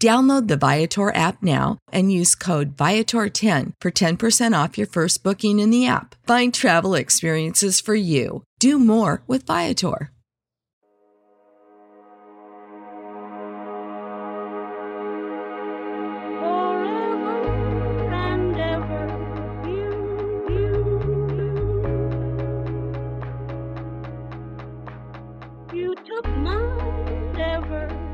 Download the Viator app now and use code Viator10 for 10% off your first booking in the app. Find travel experiences for you. Do more with Viator. Forever and ever, you, you, you. You took mine ever,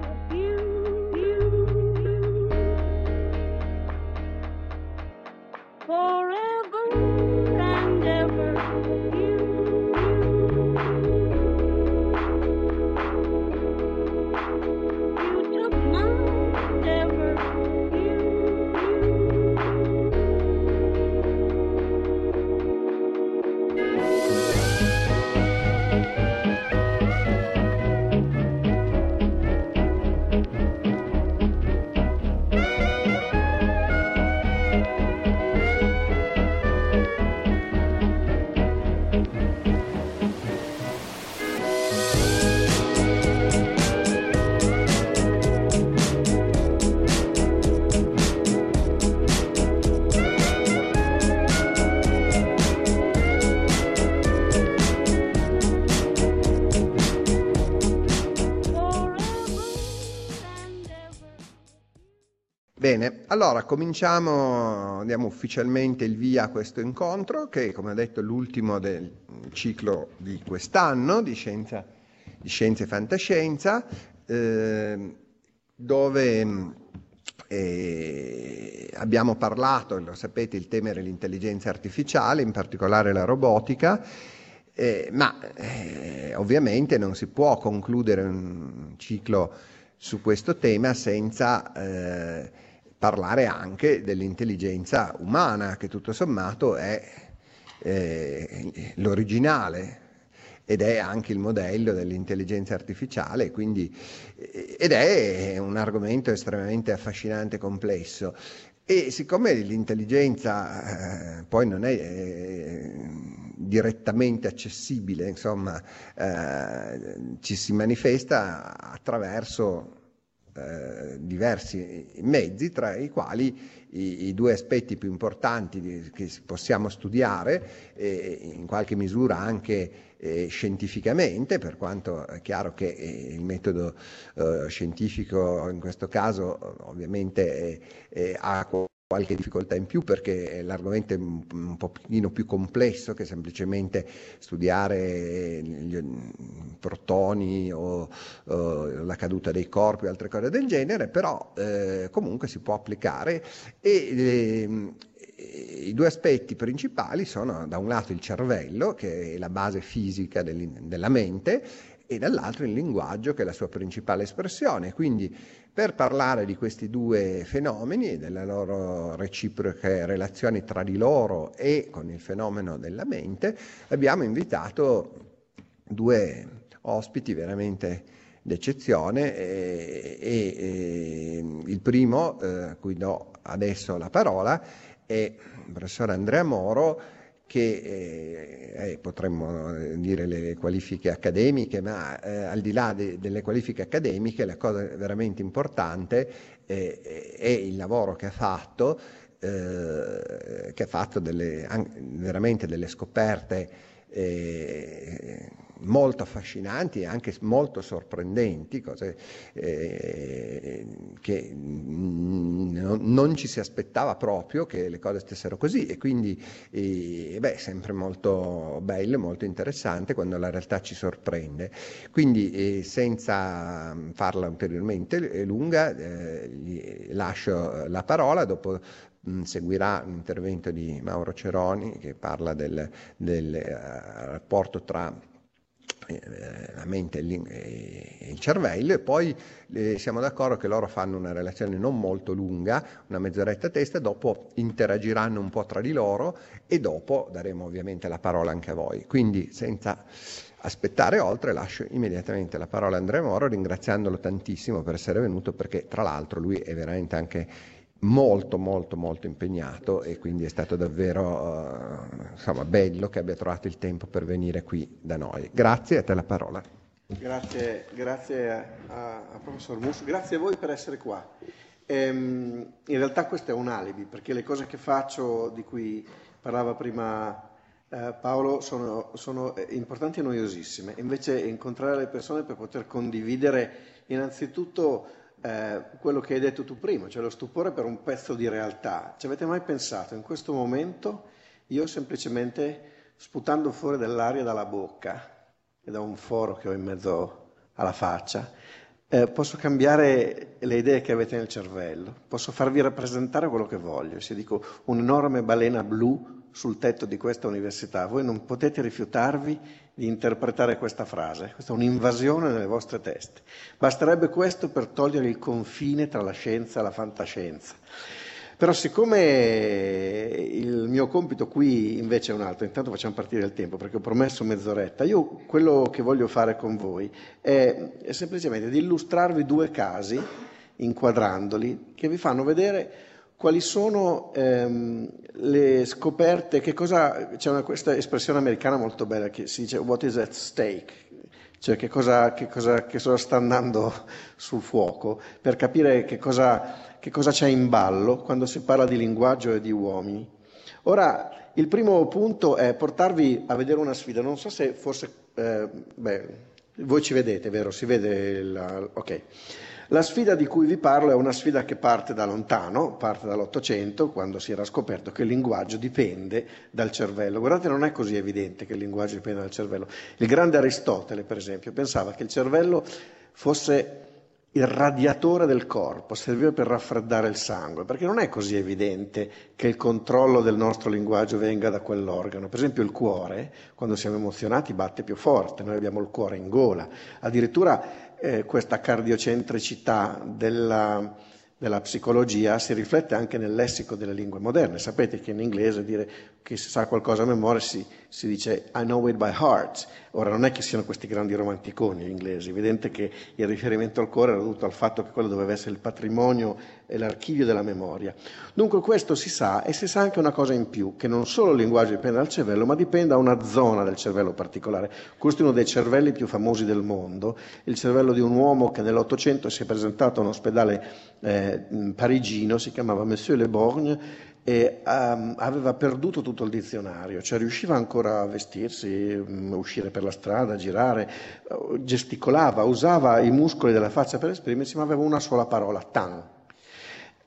allora cominciamo, diamo ufficialmente il via a questo incontro che come ho detto è l'ultimo del ciclo di quest'anno di, scienza, di scienza e fantascienza eh, dove mh, eh, abbiamo parlato, lo sapete, il tema era l'intelligenza artificiale, in particolare la robotica, eh, ma eh, ovviamente non si può concludere un ciclo su questo tema senza eh, parlare anche dell'intelligenza umana, che tutto sommato è eh, l'originale ed è anche il modello dell'intelligenza artificiale, quindi, eh, ed è un argomento estremamente affascinante e complesso. E siccome l'intelligenza eh, poi non è eh, direttamente accessibile, insomma, eh, ci si manifesta attraverso eh, diversi mezzi, tra i quali i, i due aspetti più importanti di- che possiamo studiare, eh, in qualche misura anche eh, scientificamente, per quanto è chiaro che eh, il metodo eh, scientifico in questo caso ovviamente ha qualche difficoltà in più perché l'argomento è un, pochino più complesso che semplicemente studiare gli protoni o, o la caduta dei corpi o altre cose del genere, però eh, comunque si può applicare e ehm, i due aspetti principali sono da un lato il cervello, che è la base fisica della mente, e dall'altro il linguaggio che è la sua principale espressione. Quindi per parlare di questi due fenomeni e delle loro reciproche relazioni tra di loro e con il fenomeno della mente, abbiamo invitato due ospiti veramente d'eccezione e, e, e il primo, eh, a cui do adesso la parola, è il professor Andrea Moro, che eh, eh, potremmo dire le qualifiche accademiche, ma eh, al di là de, delle qualifiche accademiche la cosa veramente importante eh, è il lavoro che ha fatto, eh, che ha fatto delle, veramente delle scoperte eh, molto affascinanti e anche molto sorprendenti, cose eh, che non, ci si aspettava proprio che le cose stessero così e quindi eh, beh, sempre molto bello, molto interessante quando la realtà ci sorprende. Quindi eh, senza farla ulteriormente lunga, eh, lascio la parola, dopo seguirà un intervento di Mauro Ceroni che parla del, del uh, rapporto tra la mente e il cervello e poi eh, siamo d'accordo che loro fanno una relazione non molto lunga, una mezz'oretta a testa, dopo interagiranno un po' tra di loro e dopo daremo ovviamente la parola anche a voi. Quindi senza aspettare oltre lascio immediatamente la parola a Andrea Moro ringraziandolo tantissimo per essere venuto perché tra l'altro lui è veramente anche molto molto molto impegnato e quindi è stato davvero uh, insomma, bello che abbia trovato il tempo per venire qui da noi. Grazie, a te la parola. Grazie, grazie a, a, professor Musso, grazie a voi per essere qua. Ehm, in realtà questo è un alibi perché le cose che faccio, di cui parlava prima eh, Paolo, sono, sono importanti e noiosissime. Invece incontrare le persone per poter condividere innanzitutto eh, quello che hai detto tu prima, cioè lo stupore per un pezzo di realtà. Ci avete mai pensato in questo momento io semplicemente sputando fuori dell'aria dalla bocca e da un foro che ho in mezzo alla faccia, eh, posso cambiare le idee che avete nel cervello, posso farvi rappresentare quello che voglio. Se dico un'enorme balena blu sul tetto di questa università, voi non potete rifiutarvi di interpretare questa frase. Questa è un'invasione nelle vostre teste. Basterebbe questo per togliere il confine tra la scienza e la fantascienza. Però siccome il mio compito qui invece è un altro, intanto facciamo partire il tempo perché ho promesso mezz'oretta, io quello che voglio fare con voi è, è semplicemente di illustrarvi due casi, inquadrandoli, che vi fanno vedere quali sono ehm, le scoperte, c'è una, questa espressione americana molto bella che si dice what is at stake, cioè che cosa, che cosa, che cosa sta andando sul fuoco, per capire che cosa, che cosa c'è in ballo quando si parla di linguaggio e di uomini. Ora, il primo punto è portarvi a vedere una sfida, non so se forse, eh, beh, voi ci vedete, vero? Si vede la, ok. La sfida di cui vi parlo è una sfida che parte da lontano, parte dall'Ottocento, quando si era scoperto che il linguaggio dipende dal cervello. Guardate, non è così evidente che il linguaggio dipende dal cervello. Il grande Aristotele, per esempio, pensava che il cervello fosse il radiatore del corpo, serviva per raffreddare il sangue, perché non è così evidente che il controllo del nostro linguaggio venga da quell'organo. Per esempio il cuore, quando siamo emozionati, batte più forte, noi abbiamo il cuore in gola. Addirittura eh, questa cardiocentricità della, della psicologia si riflette anche nel lessico delle lingue moderne. Sapete che in inglese dire che si sa qualcosa a memoria si, si dice I know it by heart. Ora non è che siano questi grandi romanticoni inglesi, è evidente che il riferimento al cuore era dovuto al fatto che quello doveva essere il patrimonio e l'archivio della memoria. Dunque questo si sa e si sa anche una cosa in più, che non solo il linguaggio dipende dal cervello, ma dipende da una zona del cervello particolare. Questo è uno dei cervelli più famosi del mondo, il cervello di un uomo che nell'Ottocento si è presentato a un ospedale eh, parigino, si chiamava Monsieur Le Borgne, e um, aveva perduto tutto il dizionario, cioè riusciva ancora a vestirsi, um, uscire per la strada, girare, uh, gesticolava, usava i muscoli della faccia per esprimersi, ma aveva una sola parola, tan.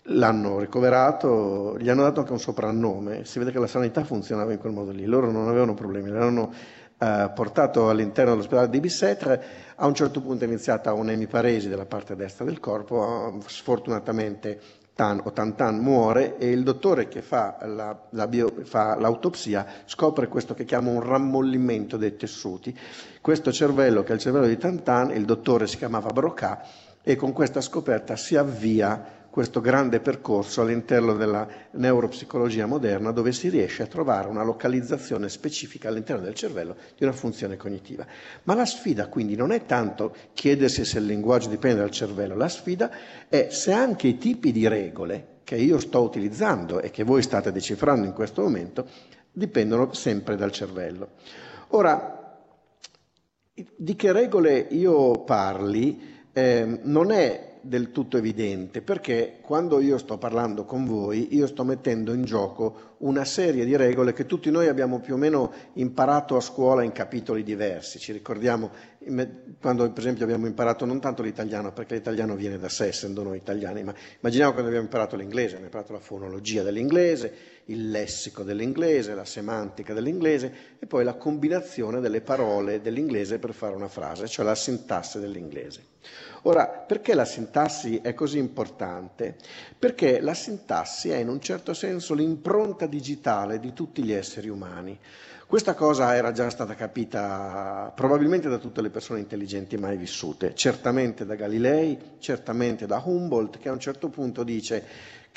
L'hanno ricoverato, gli hanno dato anche un soprannome, si vede che la sanità funzionava in quel modo lì, loro non avevano problemi, l'hanno uh, portato all'interno dell'ospedale di Bissetre, a un certo punto è iniziata un'emiparesi della parte destra del corpo, uh, sfortunatamente Tan o Tantan muore e il dottore che fa, la, la bio, fa l'autopsia scopre questo che chiama un rammollimento dei tessuti. Questo cervello, che è il cervello di Tantan, il dottore si chiamava Broca e con questa scoperta si avvia questo grande percorso all'interno della neuropsicologia moderna dove si riesce a trovare una localizzazione specifica all'interno del cervello di una funzione cognitiva. Ma la sfida quindi non è tanto chiedersi se il linguaggio dipende dal cervello, la sfida è se anche i tipi di regole che io sto utilizzando e che voi state decifrando in questo momento dipendono sempre dal cervello. Ora, di che regole io parli eh, non è del tutto evidente, perché quando io sto parlando con voi, io sto mettendo in gioco una serie di regole che tutti noi abbiamo più o meno imparato a scuola in capitoli diversi. Ci ricordiamo quando per esempio abbiamo imparato non tanto l'italiano, perché l'italiano viene da sé, essendo noi italiani, ma immaginiamo quando abbiamo imparato l'inglese, abbiamo imparato la fonologia dell'inglese, il lessico dell'inglese, la semantica dell'inglese e poi la combinazione delle parole dell'inglese per fare una frase, cioè la sintassi dell'inglese. Ora, perché la sintassi è così importante? Perché la sintassi è in un certo senso l'impronta digitale di tutti gli esseri umani. Questa cosa era già stata capita probabilmente da tutte le persone intelligenti mai vissute, certamente da Galilei, certamente da Humboldt, che a un certo punto dice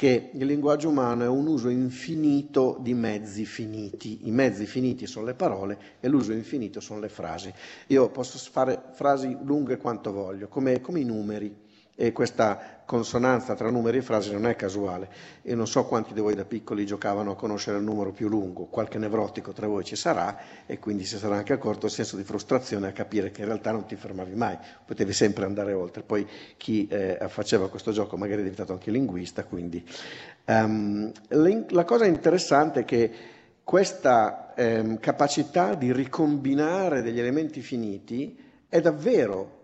che il linguaggio umano è un uso infinito di mezzi finiti. I mezzi finiti sono le parole e l'uso infinito sono le frasi. Io posso fare frasi lunghe quanto voglio, come, come i numeri e questa consonanza tra numeri e frasi non è casuale. Io non so quanti di voi da piccoli giocavano a conoscere il numero più lungo, qualche nevrotico tra voi ci sarà e quindi si sarà anche accorto il senso di frustrazione a capire che in realtà non ti fermavi mai, potevi sempre andare oltre. Poi chi eh, faceva questo gioco magari è diventato anche linguista, quindi um, la cosa interessante è che questa um, capacità di ricombinare degli elementi finiti è davvero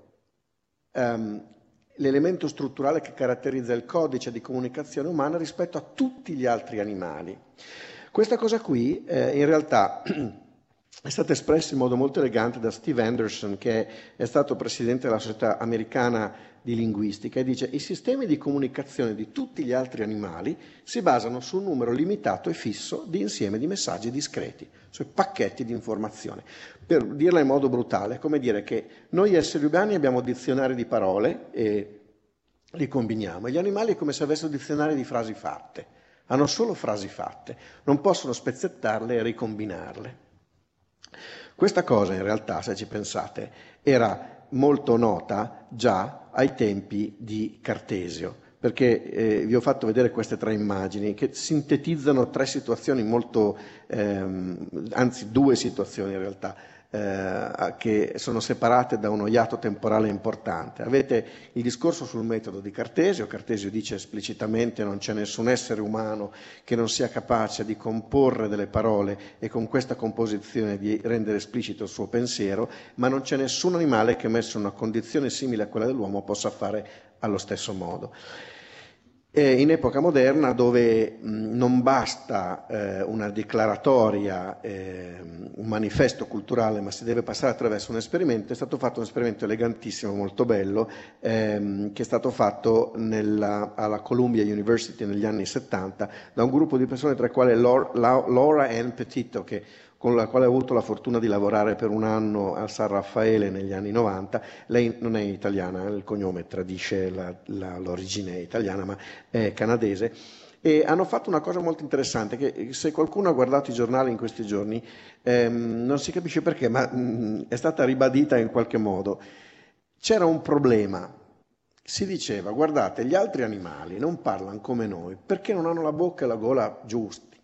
um, l'elemento strutturale che caratterizza il codice di comunicazione umana rispetto a tutti gli altri animali. Questa cosa qui eh, in realtà è stata espressa in modo molto elegante da Steve Anderson, che è stato presidente della Società Americana di Linguistica, e dice i sistemi di comunicazione di tutti gli altri animali si basano su un numero limitato e fisso di insieme di messaggi discreti, sui pacchetti di informazione. Per dirla in modo brutale, come dire che noi esseri umani abbiamo dizionari di parole e li combiniamo, e gli animali è come se avessero dizionari di frasi fatte, hanno solo frasi fatte, non possono spezzettarle e ricombinarle. Questa cosa in realtà, se ci pensate, era molto nota già ai tempi di Cartesio, perché eh, vi ho fatto vedere queste tre immagini che sintetizzano tre situazioni molto, ehm, anzi due situazioni in realtà, eh, che sono separate da uno iato temporale importante. Avete il discorso sul metodo di Cartesio, Cartesio dice esplicitamente non c'è nessun essere umano che non sia capace di comporre delle parole e con questa composizione di rendere esplicito il suo pensiero, ma non c'è nessun animale che messo in una condizione simile a quella dell'uomo possa fare allo stesso modo in epoca moderna dove non basta eh, una declaratoria, eh, un manifesto culturale, ma si deve passare attraverso un esperimento, è stato fatto un esperimento elegantissimo, molto bello, ehm, che è stato fatto nella, alla Columbia University negli anni 70 da un gruppo di persone tra le quali Laura Ann Petito, che con la quale ho avuto la fortuna di lavorare per un anno a San Raffaele negli anni 90. Lei non è italiana, il cognome tradisce la, la, l'origine italiana, ma è canadese. E hanno fatto una cosa molto interessante, che se qualcuno ha guardato i giornali in questi giorni, ehm, non si capisce perché, ma mh, mm, è stata ribadita in qualche modo. C'era un problema, si diceva, guardate, gli altri animali non parlano come noi perché non hanno la bocca e la gola giusti,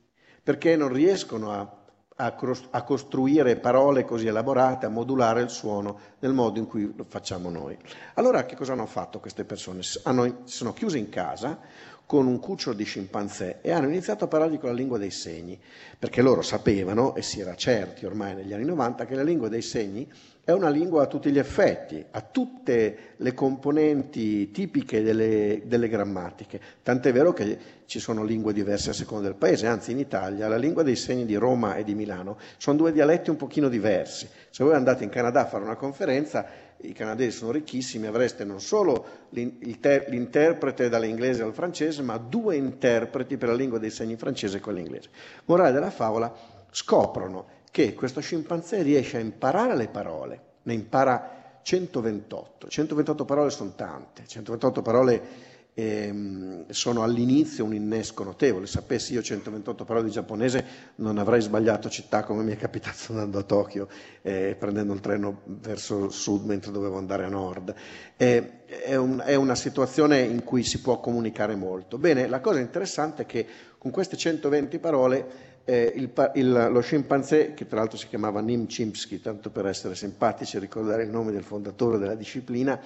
perché non riescono a a, costruire parole così elaborate, a modulare il suono nel modo in cui lo facciamo noi. Allora che cosa hanno fatto queste persone? Si sono chiuse in casa con un cucciolo di scimpanzé e hanno iniziato a parlargli con la lingua dei segni, perché loro sapevano, e si era certi ormai negli anni 90, che la lingua dei segni è una lingua a tutti gli effetti, ha tutte le componenti tipiche delle, delle, grammatiche, tant'è vero che ci sono lingue diverse a seconda del paese, anzi in Italia la lingua dei segni di Roma e di Milano sono due dialetti un pochino diversi. Se voi andate in Canada a fare una conferenza, i canadesi sono ricchissimi, avreste non solo l'in- il ter- l'interprete dall'inglese al francese, ma due interpreti per la lingua dei segni francese e quella inglese. Morale della favola, scoprono che questo scimpanzé riesce a imparare le parole, ne impara 128. 128 parole sono tante, 128 parole ehm, sono all'inizio un innesco notevole. Sapessi io 128 parole di giapponese non avrei sbagliato città come mi è capitato andando a Tokyo eh, prendendo il treno verso sud mentre dovevo andare a nord. Eh, è, un- è una situazione in cui si può comunicare molto. Bene, la cosa interessante è che con queste 120 parole eh, il il- lo scimpanzé, che tra l'altro si chiamava Nim Chimpsky, tanto per essere simpatici e ricordare il nome del fondatore della disciplina,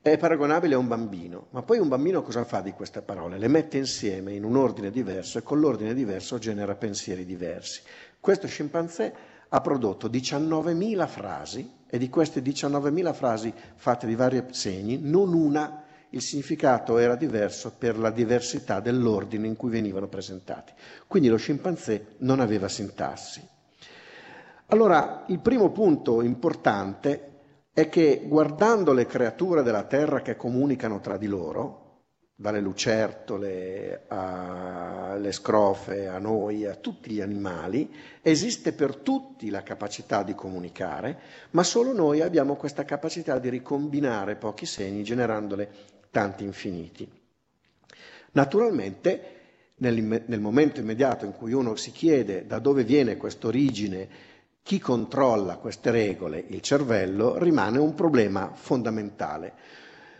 è paragonabile a un bambino. Ma poi un bambino cosa fa di queste parole? Le mette insieme in un ordine diverso e con l'ordine diverso genera pensieri diversi. Questo scimpanzé ha prodotto 19.000 frasi e di queste 19.000 frasi fatte di vari segni, non una il significato era diverso per la diversità dell'ordine in cui venivano presentati. Quindi lo scimpanzé non aveva sintassi. Allora, il primo punto importante è che guardando le creature della terra che comunicano tra di loro, dalle lucertole alle scrofe, a noi, a tutti gli animali, esiste per tutti la capacità di comunicare, ma solo noi abbiamo questa capacità di ricombinare pochi segni generandole tanti infiniti. Naturalmente, nel, nel momento immediato in cui uno si chiede da dove viene questa origine, chi controlla queste regole, il cervello, rimane un problema fondamentale,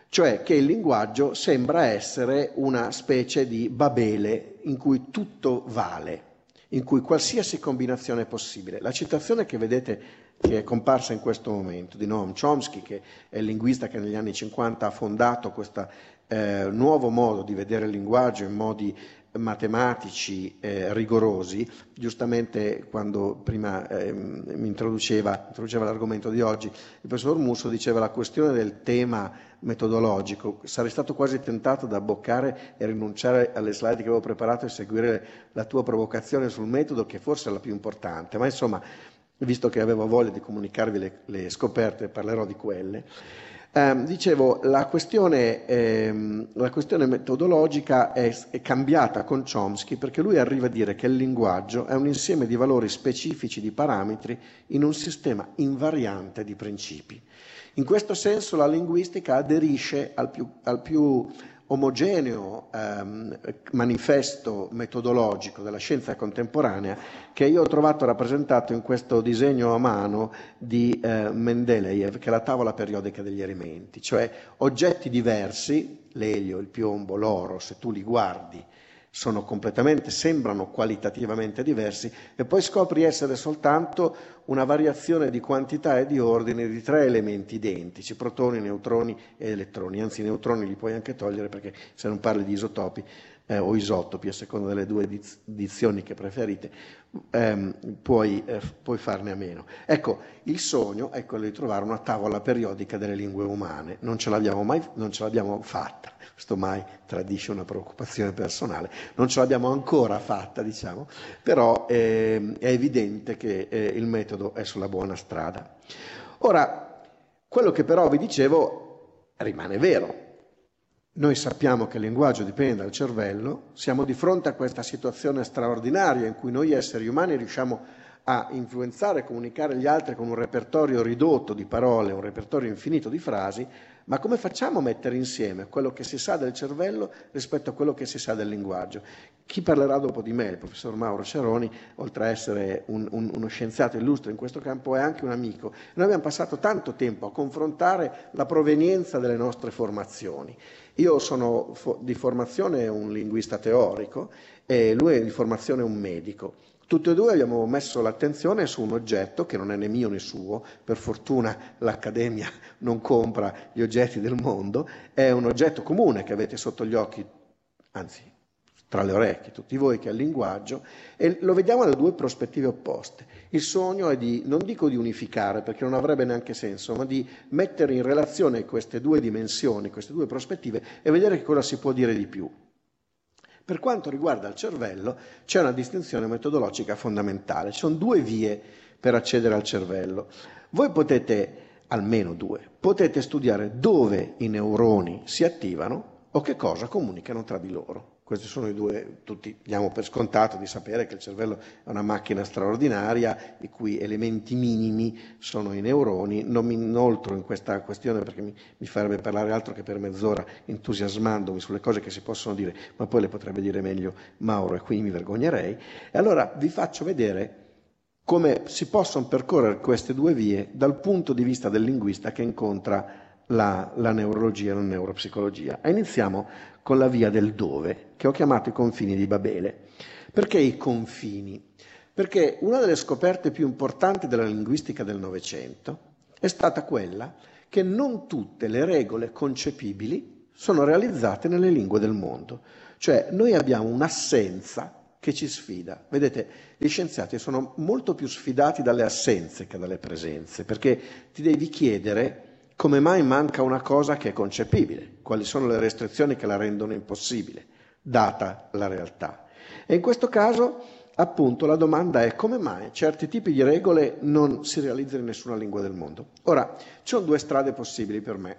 cioè che il linguaggio sembra essere una specie di babele in cui tutto vale, in cui qualsiasi combinazione è possibile. La citazione che vedete che è comparsa in questo momento di Noam Chomsky, che è il linguista che negli anni 50 ha fondato questo eh, nuovo modo di vedere il linguaggio in modi matematici eh, rigorosi, giustamente quando prima eh, mi introduceva, introduceva l'argomento di oggi, il professor Musso diceva la questione del tema metodologico, sarei stato quasi tentato da abboccare e rinunciare alle slide che avevo preparato e seguire la tua provocazione sul metodo che forse è la più importante, ma insomma, visto che avevo voglia di comunicarvi le, le scoperte, parlerò di quelle. Eh, dicevo, la questione, ehm, la questione metodologica è, è, cambiata con Chomsky perché lui arriva a dire che il linguaggio è un insieme di valori specifici di parametri in un sistema invariante di principi. In questo senso la linguistica aderisce al più, al più omogeneo ehm, manifesto metodologico della scienza contemporanea che io ho trovato rappresentato in questo disegno a mano di eh, Mendeleev, che è la tavola periodica degli elementi, cioè oggetti diversi, l'elio, il piombo, l'oro, se tu li guardi sono completamente, sembrano qualitativamente diversi e poi scopri essere soltanto una variazione di quantità e di ordine di tre elementi identici, protoni, neutroni e elettroni, anzi i neutroni li puoi anche togliere perché se non parli di isotopi eh, o isotopi a seconda delle due diz- dizioni che preferite, ehm, puoi, eh, puoi, farne a meno. Ecco, il sogno è quello di trovare una tavola periodica delle lingue umane, non ce l'abbiamo mai non ce l'abbiamo fatta questo mai tradisce una preoccupazione personale, non ce l'abbiamo ancora fatta, diciamo, però eh, è evidente che eh, il metodo è sulla buona strada. Ora, quello che però vi dicevo rimane vero. Noi sappiamo che il linguaggio dipende dal cervello, siamo di fronte a questa situazione straordinaria in cui noi esseri umani riusciamo a influenzare e comunicare agli altri con un repertorio ridotto di parole, un repertorio infinito di frasi, ma come facciamo a mettere insieme quello che si sa del cervello rispetto a quello che si sa del linguaggio? Chi parlerà dopo di me, il professor Mauro Ceroni, oltre a essere un, un, uno scienziato illustre in questo campo, è anche un amico. Noi abbiamo passato tanto tempo a confrontare la provenienza delle nostre formazioni. Io sono fo- di formazione un linguista teorico e lui è di formazione un medico. Tutti e due abbiamo messo l'attenzione su un oggetto che non è né mio né suo, per fortuna l'Accademia non compra gli oggetti del mondo, è un oggetto comune che avete sotto gli occhi, anzi tra le orecchie, tutti voi, che è il linguaggio, e lo vediamo da due prospettive opposte. Il sogno è di, non dico di unificare, perché non avrebbe neanche senso, ma di mettere in relazione queste due dimensioni, queste due prospettive e vedere che cosa si può dire di più. Per quanto riguarda il cervello, c'è una distinzione metodologica fondamentale. Ci sono due vie per accedere al cervello. Voi potete almeno due. Potete studiare dove i neuroni si attivano o che cosa comunicano tra di loro. Questi sono i due, tutti diamo per scontato di sapere che il cervello è una macchina straordinaria, i cui elementi minimi sono i neuroni. Non mi inoltro in questa questione perché mi, mi farebbe parlare altro che per mezz'ora entusiasmandomi sulle cose che si possono dire, ma poi le potrebbe dire meglio Mauro e qui mi vergognerei. E allora vi faccio vedere come si possono percorrere queste due vie dal punto di vista del linguista che incontra la, la neurologia e la neuropsicologia. Iniziamo con la via del dove, che ho chiamato i confini di Babele. Perché i confini? Perché una delle scoperte più importanti della linguistica del Novecento è stata quella che non tutte le regole concepibili sono realizzate nelle lingue del mondo. Cioè noi abbiamo un'assenza che ci sfida. Vedete, gli scienziati sono molto più sfidati dalle assenze che dalle presenze, perché ti devi chiedere come mai manca una cosa che è concepibile, quali sono le restrizioni che la rendono impossibile, data la realtà. E in questo caso, appunto, la domanda è come mai certi tipi di regole non si realizzano in nessuna lingua del mondo. Ora, ci sono due strade possibili per me,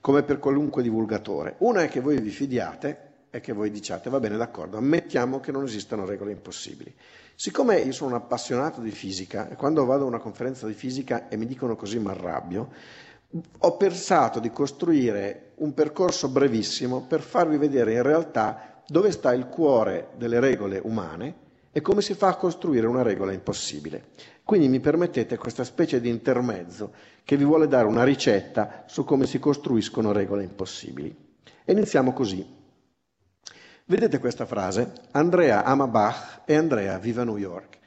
come per qualunque divulgatore. Una è che voi vi fidiate e che voi diciate, va bene, d'accordo, ammettiamo che non esistano regole impossibili. Siccome io sono un appassionato di fisica e quando vado a una conferenza di fisica e mi dicono così mi arrabbio, ho pensato di costruire un percorso brevissimo per farvi vedere in realtà dove sta il cuore delle regole umane e come si fa a costruire una regola impossibile. Quindi mi permettete questa specie di intermezzo che vi vuole dare una ricetta su come si costruiscono regole impossibili. Iniziamo così. Vedete questa frase? Andrea ama Bach e Andrea vive a New York.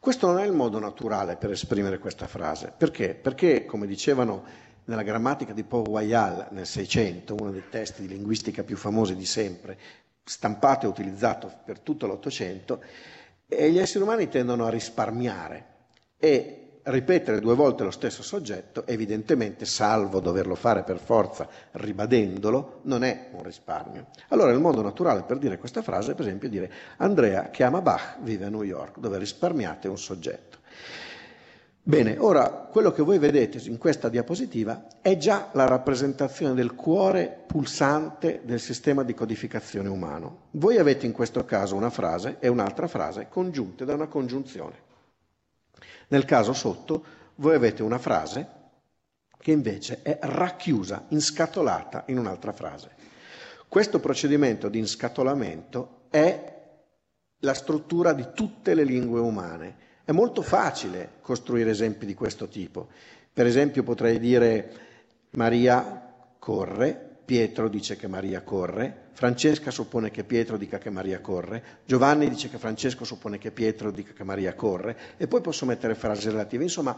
Questo non è il modo naturale per esprimere questa frase. Perché? Perché, come dicevano nella grammatica di Paul Royal nel 600, uno dei testi di linguistica più famosi di sempre, stampato e utilizzato per tutto l'Ottocento, gli esseri umani tendono a risparmiare e ripetere due volte lo stesso soggetto, evidentemente, salvo doverlo fare per forza ribadendolo, non è un risparmio. Allora il modo naturale per dire questa frase è per esempio dire Andrea che ama Bach vive a New York, dove risparmiate un soggetto. Bene, ora quello che voi vedete in questa diapositiva è già la rappresentazione del cuore pulsante del sistema di codificazione umano. Voi avete in questo caso una frase e un'altra frase congiunte da una congiunzione. Nel caso sotto voi avete una frase che invece è racchiusa, inscatolata in un'altra frase. Questo procedimento di inscatolamento è la struttura di tutte le lingue umane è molto facile costruire esempi di questo tipo. Per esempio potrei dire Maria corre, Pietro dice che Maria corre, Francesca suppone che Pietro dica che Maria corre, Giovanni dice che Francesco suppone che Pietro dica che Maria corre e poi posso mettere frasi relative. Insomma,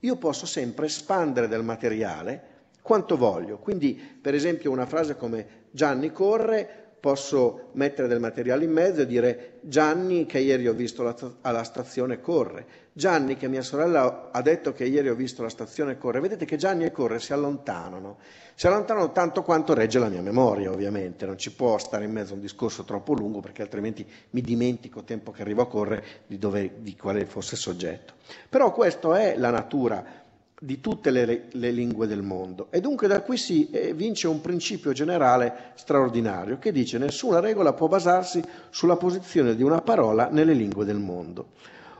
io posso sempre espandere del materiale quanto voglio. Quindi, per esempio, una frase come Gianni corre posso mettere del materiale in mezzo e dire Gianni che ieri ho visto la, alla stazione corre, Gianni che mia sorella ha detto che ieri ho visto la stazione corre. Vedete che Gianni e corre si allontanano, si allontanano tanto quanto regge la mia memoria ovviamente, non ci può stare in mezzo un discorso troppo lungo perché altrimenti mi dimentico tempo che arrivo a correre di, di quale fosse il soggetto. Però questa è la natura di tutte le, le, lingue del mondo. E dunque da qui si eh, vince un principio generale straordinario che dice nessuna regola può basarsi sulla posizione di una parola nelle lingue del mondo.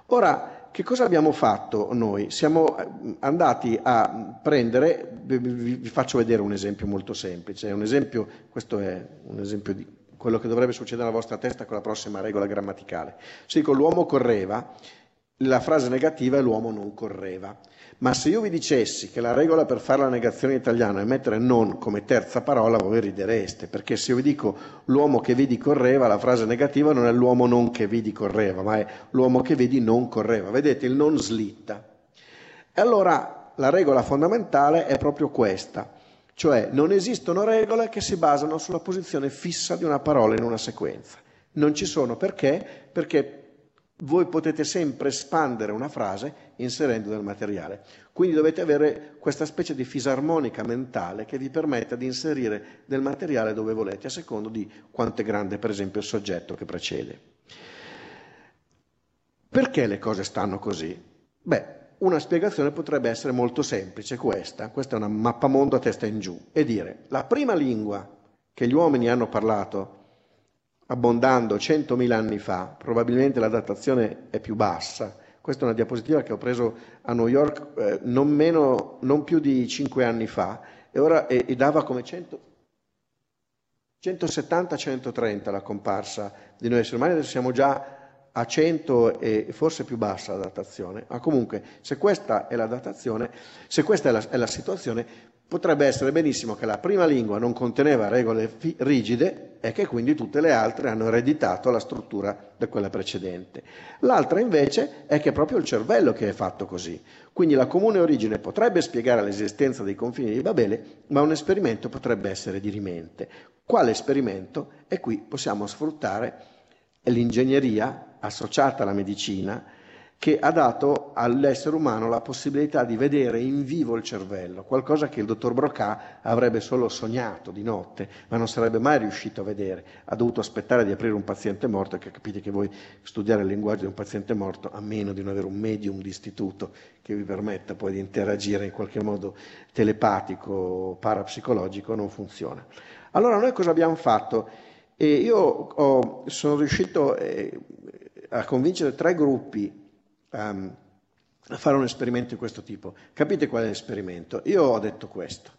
Ora, che cosa abbiamo fatto noi? Siamo eh, andati a prendere, vi, faccio vedere un esempio molto semplice, un esempio, questo è un esempio di quello che dovrebbe succedere nella vostra testa con la prossima regola grammaticale. Se dico l'uomo correva, la frase negativa è l'uomo non correva. Ma se io vi dicessi che la regola per fare la negazione in italiano è mettere non come terza parola, voi ridereste, perché se io vi dico l'uomo che vedi correva, la frase negativa non è l'uomo non che vedi correva, ma è l'uomo che vedi non correva. Vedete, il non slitta. E allora la regola fondamentale è proprio questa, cioè non esistono regole che si basano sulla posizione fissa di una parola in una sequenza. Non ci sono perché? Perché voi potete sempre espandere una frase inserendo del materiale. Quindi dovete avere questa specie di fisarmonica mentale che vi permetta di inserire del materiale dove volete, a secondo di quanto è grande, per esempio, il soggetto che precede. Perché le cose stanno così? Beh, una spiegazione potrebbe essere molto semplice, questa, questa è una mappamondo a testa in giù, e dire la prima lingua che gli uomini hanno parlato abbondando 100.000 anni fa, probabilmente la datazione è più bassa, questa è una diapositiva che ho preso a New York eh, non, meno, non più di 5 anni fa, e ora e, e dava come 100, 170-130 la comparsa di noi esseri umani, adesso siamo già a 100 e forse più bassa la datazione, ma comunque se questa è la datazione, se questa è la, è la situazione, potrebbe essere benissimo che la prima lingua non conteneva regole fi- rigide e che quindi tutte le altre hanno ereditato la struttura da quella precedente. L'altra invece è che è proprio il cervello che è fatto così. Quindi la comune origine potrebbe spiegare l'esistenza dei confini di Babele, ma un esperimento potrebbe essere dirimente. Quale esperimento? E qui possiamo sfruttare l'ingegneria associata alla medicina che ha dato all'essere umano la possibilità di vedere in vivo il cervello, qualcosa che il dottor Broca avrebbe solo sognato di notte, ma non sarebbe mai riuscito a vedere. Ha dovuto aspettare di aprire un paziente morto, che capite che voi studiare il linguaggio di un paziente morto, a meno di non avere un medium di istituto che vi permetta poi di interagire in qualche modo telepatico o parapsicologico, non funziona. Allora noi cosa abbiamo fatto? E io ho, sono riuscito eh, a convincere tre gruppi um, a fare un esperimento di questo tipo. Capite qual è l'esperimento? Io ho detto questo.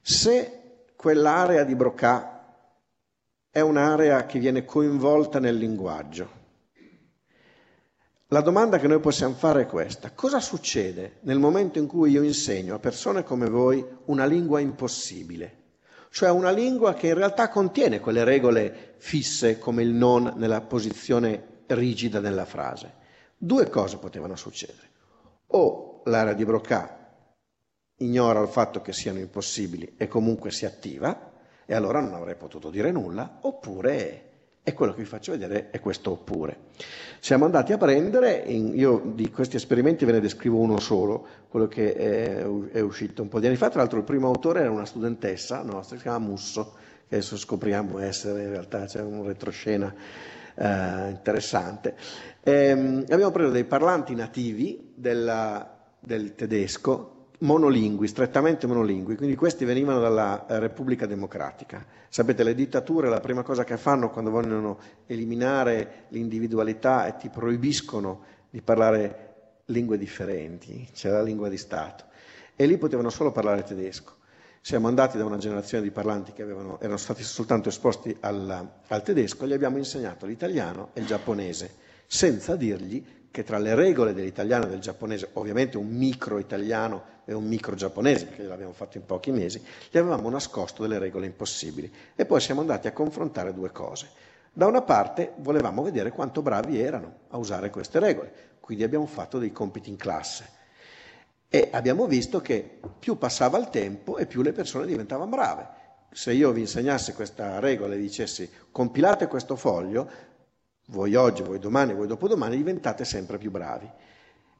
Se quell'area di Broca è un'area che viene coinvolta nel linguaggio, la domanda che noi possiamo fare è questa. Cosa succede nel momento in cui io insegno a persone come voi una lingua impossibile? Cioè una lingua che in realtà contiene quelle regole fisse come il non nella posizione rigida della frase. Due cose potevano succedere. O l'area di Broca ignora il fatto che siano impossibili e comunque si attiva, e allora non avrei potuto dire nulla, oppure e quello che vi faccio vedere è questo oppure. Siamo andati a prendere, io di questi esperimenti ve ne descrivo uno solo, quello che è, è, uscito un po' di anni fa, tra l'altro il primo autore era una studentessa nostra, si chiama Musso, che adesso scopriamo essere in realtà c'è un retroscena eh, interessante. Ehm, abbiamo preso dei parlanti nativi della, del tedesco, monolingui, strettamente monolingui, quindi questi venivano dalla Repubblica Democratica. Sapete, le dittature la prima cosa che fanno quando vogliono eliminare l'individualità e ti proibiscono di parlare lingue differenti, c'è la lingua di Stato, e lì potevano solo parlare tedesco. Siamo andati da una generazione di parlanti che avevano, erano stati soltanto esposti al, al tedesco gli abbiamo insegnato l'italiano e il giapponese, senza dirgli che tra le regole dell'italiano e del giapponese, ovviamente un micro italiano e un micro giapponese, perché l'abbiamo fatto in pochi mesi, gli avevamo nascosto delle regole impossibili. E poi siamo andati a confrontare due cose. Da una parte volevamo vedere quanto bravi erano a usare queste regole, quindi abbiamo fatto dei compiti in classe. E abbiamo visto che più passava il tempo e più le persone diventavano brave. Se io vi insegnassi questa regola e dicessi compilate questo foglio, voi oggi, voi domani, voi dopodomani diventate sempre più bravi.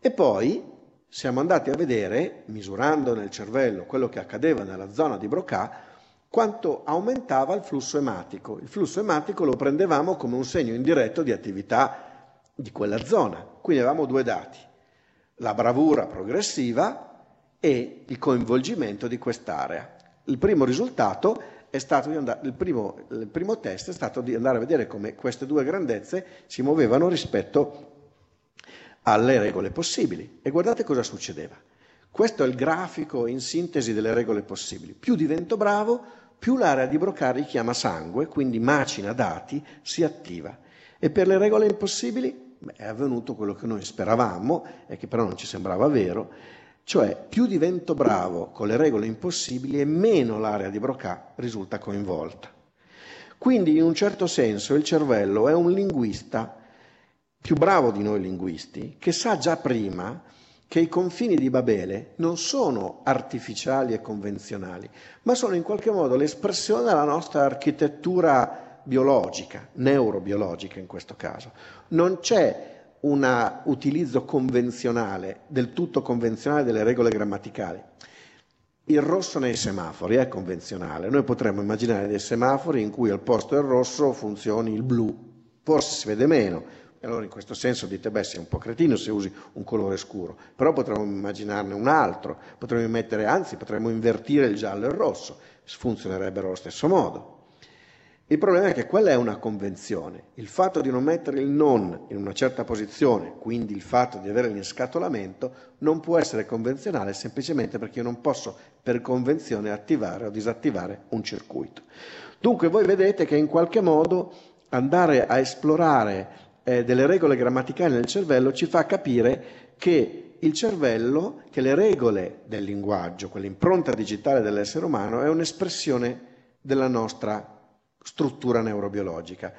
E poi siamo andati a vedere, misurando nel cervello quello che accadeva nella zona di Broca, quanto aumentava il flusso ematico. Il flusso ematico lo prendevamo come un segno indiretto di attività di quella zona. Quindi avevamo due dati la bravura progressiva e il coinvolgimento di quest'area. Il primo risultato è stato di andare, il primo, il primo test è stato di andare a vedere come queste due grandezze si muovevano rispetto alle regole possibili. E guardate cosa succedeva. Questo è il grafico in sintesi delle regole possibili. Più divento bravo, più l'area di Brocari chiama sangue, quindi macina dati, si attiva. E per le regole impossibili È avvenuto quello che noi speravamo e che però non ci sembrava vero, cioè più divento bravo con le regole impossibili e meno l'area di Broca risulta coinvolta. Quindi in un certo senso il cervello è un linguista più bravo di noi linguisti che sa già prima che i confini di Babele non sono artificiali e convenzionali, ma sono in qualche modo l'espressione della nostra architettura biologica, neurobiologica in questo caso. Non c'è un utilizzo convenzionale, del tutto convenzionale delle regole grammaticali. Il rosso nei semafori è convenzionale. Noi potremmo immaginare dei semafori in cui al posto del rosso funzioni il blu. Forse si vede meno, allora in questo senso dite, beh, sei un po' cretino se usi un colore scuro, però potremmo immaginarne un altro, potremmo mettere, anzi, potremmo invertire il giallo e il rosso, funzionerebbero allo stesso modo. Il problema è che quella è una convenzione. Il fatto di non mettere il non in una certa posizione, quindi il fatto di avere l'inscatolamento, non può essere convenzionale semplicemente perché io non posso per convenzione attivare o disattivare un circuito. Dunque voi vedete che in qualche modo andare a esplorare eh, delle regole grammaticali nel cervello ci fa capire che il cervello, che le regole del linguaggio, quell'impronta digitale dell'essere umano, è un'espressione della nostra struttura neurobiologica.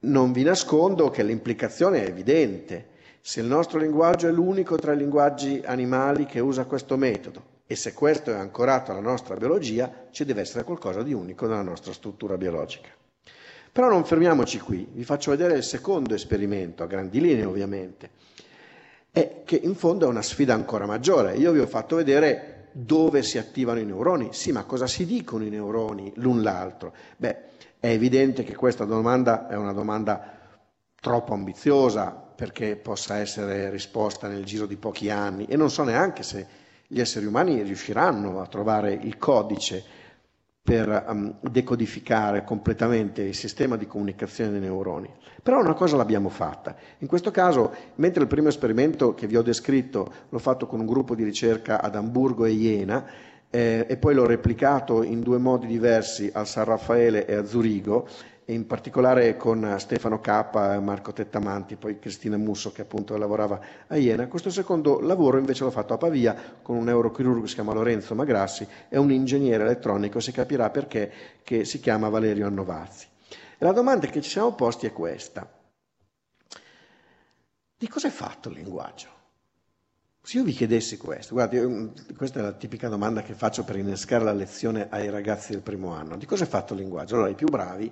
Non vi nascondo che l'implicazione è evidente. Se il nostro linguaggio è l'unico tra i linguaggi animali che usa questo metodo e se questo è ancorato alla nostra biologia, ci deve essere qualcosa di unico nella nostra struttura biologica. Però non fermiamoci qui, vi faccio vedere il secondo esperimento, a grandi linee ovviamente, e che in fondo è una sfida ancora maggiore. Io vi ho fatto vedere dove si attivano i neuroni, sì, ma cosa si dicono i neuroni l'un l'altro? Beh, è evidente che questa domanda è una domanda troppo ambiziosa perché possa essere risposta nel giro di pochi anni e non so neanche se gli esseri umani riusciranno a trovare il codice per um, decodificare completamente il sistema di comunicazione dei neuroni. Però una cosa l'abbiamo fatta. In questo caso, mentre il primo esperimento che vi ho descritto l'ho fatto con un gruppo di ricerca ad Amburgo e Iena, eh, e poi l'ho replicato in due modi diversi al San Raffaele e a Zurigo, e in particolare con Stefano Cappa, Marco Tettamanti, poi Cristina Musso che appunto lavorava a Iena. Questo secondo lavoro invece l'ho fatto a Pavia con un neurochirurgo che si chiama Lorenzo Magrassi e un ingegnere elettronico, si capirà perché, che si chiama Valerio Annovazzi. E la domanda che ci siamo posti è questa. Di cosa è fatto il linguaggio? Se io vi chiedessi questo, guardi, mm, questa è la tipica domanda che faccio per innescare la lezione ai ragazzi del primo anno. Di cosa è fatto il linguaggio? Allora i più bravi,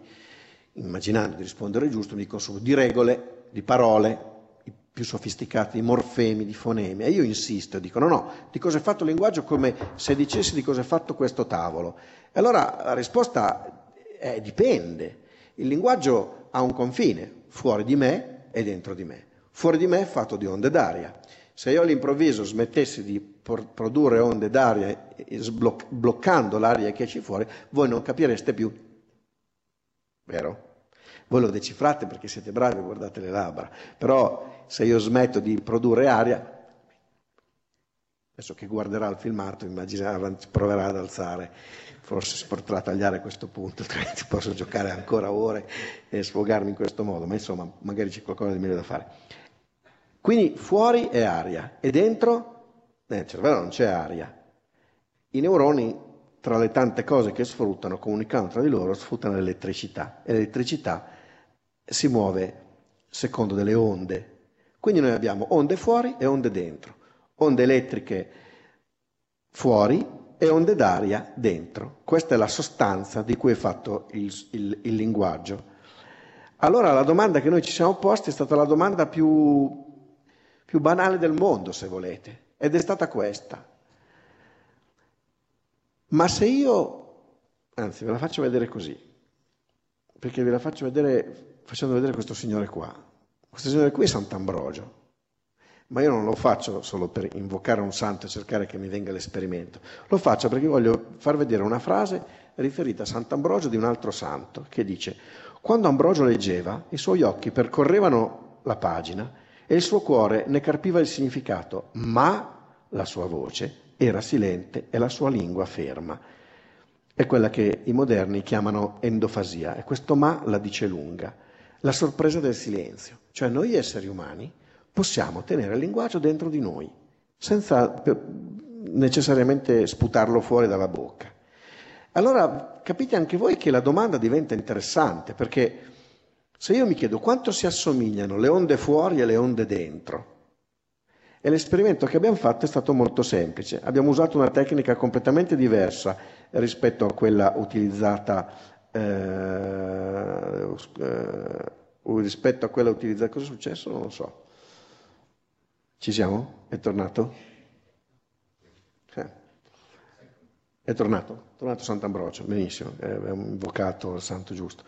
immaginando di rispondere giusto, mi dicono di regole, di parole, i più sofisticati di morfemi, di fonemi. E io insisto dico no, no, di cosa è fatto il linguaggio come se dicessi di cosa è fatto questo tavolo. E allora la risposta è dipende. Il linguaggio ha un confine, fuori di me e dentro di me. Fuori di me è fatto di onde d'aria se io all'improvviso smettessi di produrre onde d'aria bloccando l'aria che c'è fuori, voi non capireste più. Vero? Voi lo decifrate perché siete bravi guardate le labbra. Però se io smetto di produrre aria, adesso che guarderà il filmato, immaginerà, proverà ad alzare, forse si potrà tagliare questo punto, altrimenti posso giocare ancora ore e sfogarmi in questo modo, ma insomma magari c'è qualcosa di meglio da fare. Quindi fuori è aria e dentro nel cervello non c'è aria. I neuroni, tra le tante cose che sfruttano, comunicando tra di loro, sfruttano l'elettricità e l'elettricità si muove secondo delle onde. Quindi noi abbiamo onde fuori e onde dentro, onde elettriche fuori e onde d'aria dentro. Questa è la sostanza di cui è fatto il, il, il linguaggio. Allora la domanda che noi ci siamo posti è stata la domanda più più banale del mondo, se volete, ed è stata questa. Ma se io, anzi ve la faccio vedere così, perché ve la faccio vedere facendo vedere questo signore qua. Questo signore qui è Sant'Ambrogio, ma io non lo faccio solo per invocare un santo e cercare che mi venga l'esperimento, lo faccio perché voglio far vedere una frase riferita a Sant'Ambrogio di un altro santo che dice, quando Ambrogio leggeva, i suoi occhi percorrevano la pagina e il suo cuore ne carpiva il significato, ma la sua voce era silente e la sua lingua ferma. È quella che i moderni chiamano endofasia e questo ma la dice lunga, la sorpresa del silenzio, cioè noi esseri umani possiamo tenere il linguaggio dentro di noi, senza necessariamente sputarlo fuori dalla bocca. Allora capite anche voi che la domanda diventa interessante perché se io mi chiedo quanto si assomigliano le onde fuori e le onde dentro, e l'esperimento che abbiamo fatto è stato molto semplice. Abbiamo usato una tecnica completamente diversa rispetto a quella utilizzata, eh, eh, rispetto a quella utilizzata. Cosa è successo? Non lo so. Ci siamo? È tornato? Eh. È tornato, è tornato Sant'Ambrogio, benissimo, è invocato il santo giusto.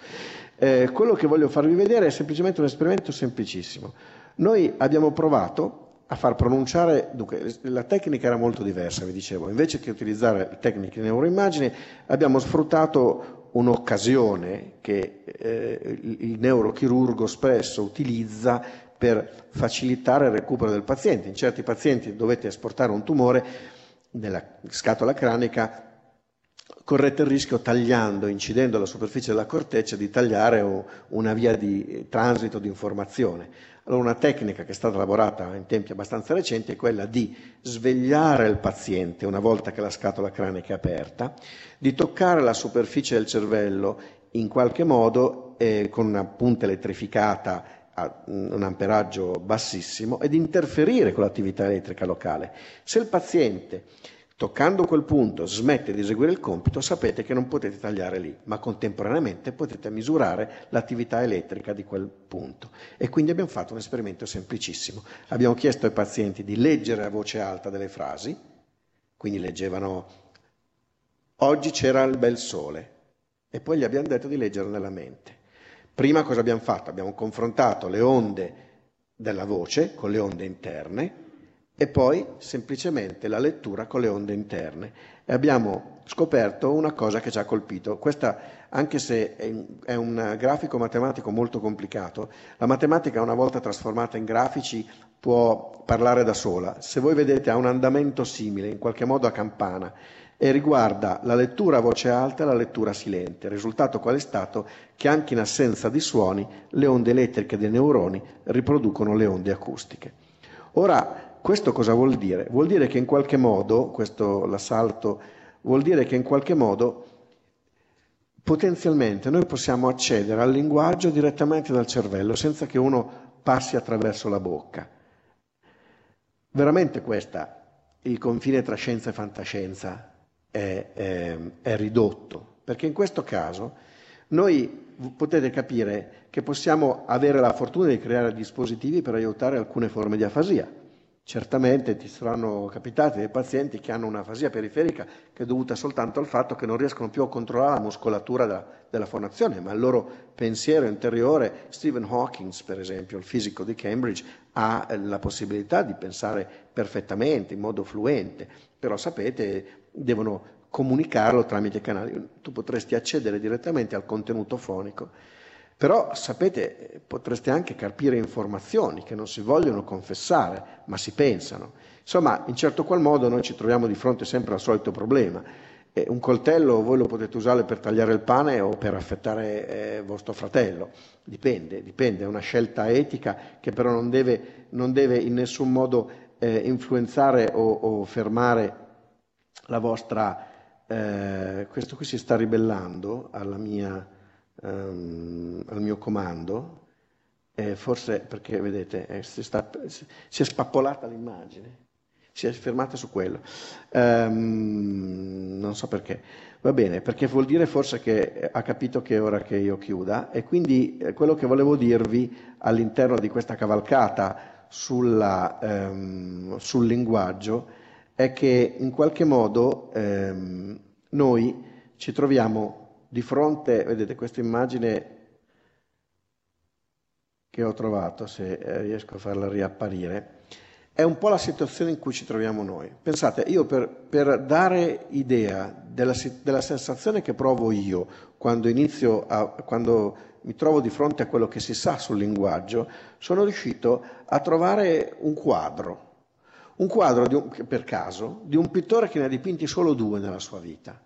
Eh, quello che voglio farvi vedere è semplicemente un esperimento semplicissimo. Noi abbiamo provato a far pronunciare, dunque la tecnica era molto diversa, vi dicevo, invece che utilizzare tecniche di neuroimmagine abbiamo sfruttato un'occasione che eh, il neurochirurgo spesso utilizza per facilitare il recupero del paziente. In certi pazienti dovete esportare un tumore nella scatola cranica, correte il rischio tagliando, incidendo la superficie della corteccia, di tagliare una via di transito di informazione. Allora una tecnica che è stata elaborata in tempi abbastanza recenti è quella di svegliare il paziente una volta che la scatola cranica è aperta, di toccare la superficie del cervello in qualche modo eh, con una punta elettrificata a un amperaggio bassissimo ed interferire con l'attività elettrica locale. Se il paziente, toccando quel punto, smette di eseguire il compito, sapete che non potete tagliare lì, ma contemporaneamente potete misurare l'attività elettrica di quel punto. E quindi abbiamo fatto un esperimento semplicissimo. Abbiamo chiesto ai pazienti di leggere a voce alta delle frasi, quindi leggevano oggi c'era il bel sole, e poi gli abbiamo detto di leggere nella mente. Prima cosa abbiamo fatto? Abbiamo confrontato le onde della voce con le onde interne e poi semplicemente la lettura con le onde interne. E abbiamo scoperto una cosa che ci ha colpito. Questa, anche se è un grafico matematico molto complicato, la matematica una volta trasformata in grafici può parlare da sola. Se voi vedete ha un andamento simile, in qualche modo a campana, e riguarda la lettura a voce alta e la lettura silente. Il risultato qual è stato? Che anche in assenza di suoni le onde elettriche dei neuroni riproducono le onde acustiche. Ora, questo cosa vuol dire? Vuol dire che in qualche modo, questo l'assalto, vuol dire che in qualche modo potenzialmente noi possiamo accedere al linguaggio direttamente dal cervello senza che uno passi attraverso la bocca. Veramente questa il confine tra scienza e fantascienza è, è, è ridotto, perché in questo caso noi potete capire che possiamo avere la fortuna di creare dispositivi per aiutare alcune forme di afasia. Certamente ti saranno capitati dei pazienti che hanno un'afasia periferica che è dovuta soltanto al fatto che non riescono più a controllare la muscolatura della, della fonazione, ma il loro pensiero interiore, Stephen Hawking per esempio, il fisico di Cambridge, ha la possibilità di pensare perfettamente, in modo fluente, però sapete devono comunicarlo tramite canali. Tu potresti accedere direttamente al contenuto fonico, però sapete, potreste anche carpire informazioni che non si vogliono confessare, ma si pensano. Insomma, in certo qual modo noi ci troviamo di fronte sempre al solito problema. Eh, un coltello voi lo potete usare per tagliare il pane o per affettare eh, vostro fratello, dipende, dipende, è una scelta etica che però non deve, non deve in nessun modo eh, influenzare o, o fermare la vostra, eh, questo qui si sta ribellando mia, ehm, al mio comando, eh, forse perché vedete eh, si, sta, si, è spappolata l'immagine, si è fermata su quello, ehm, non so perché. Va bene, perché vuol dire forse che ha capito che è ora che io chiuda e quindi eh, quello che volevo dirvi all'interno di questa cavalcata sulla, ehm, sul linguaggio è che in qualche modo ehm, noi ci troviamo di fronte, vedete questa immagine che ho trovato, se eh, riesco a farla riapparire, è un po' la situazione in cui ci troviamo noi. Pensate, io per, per dare idea della, della, sensazione che provo io quando a, quando mi trovo di fronte a quello che si sa sul linguaggio, sono riuscito a trovare un quadro un quadro un, per caso di un pittore che ne ha dipinti solo due nella sua vita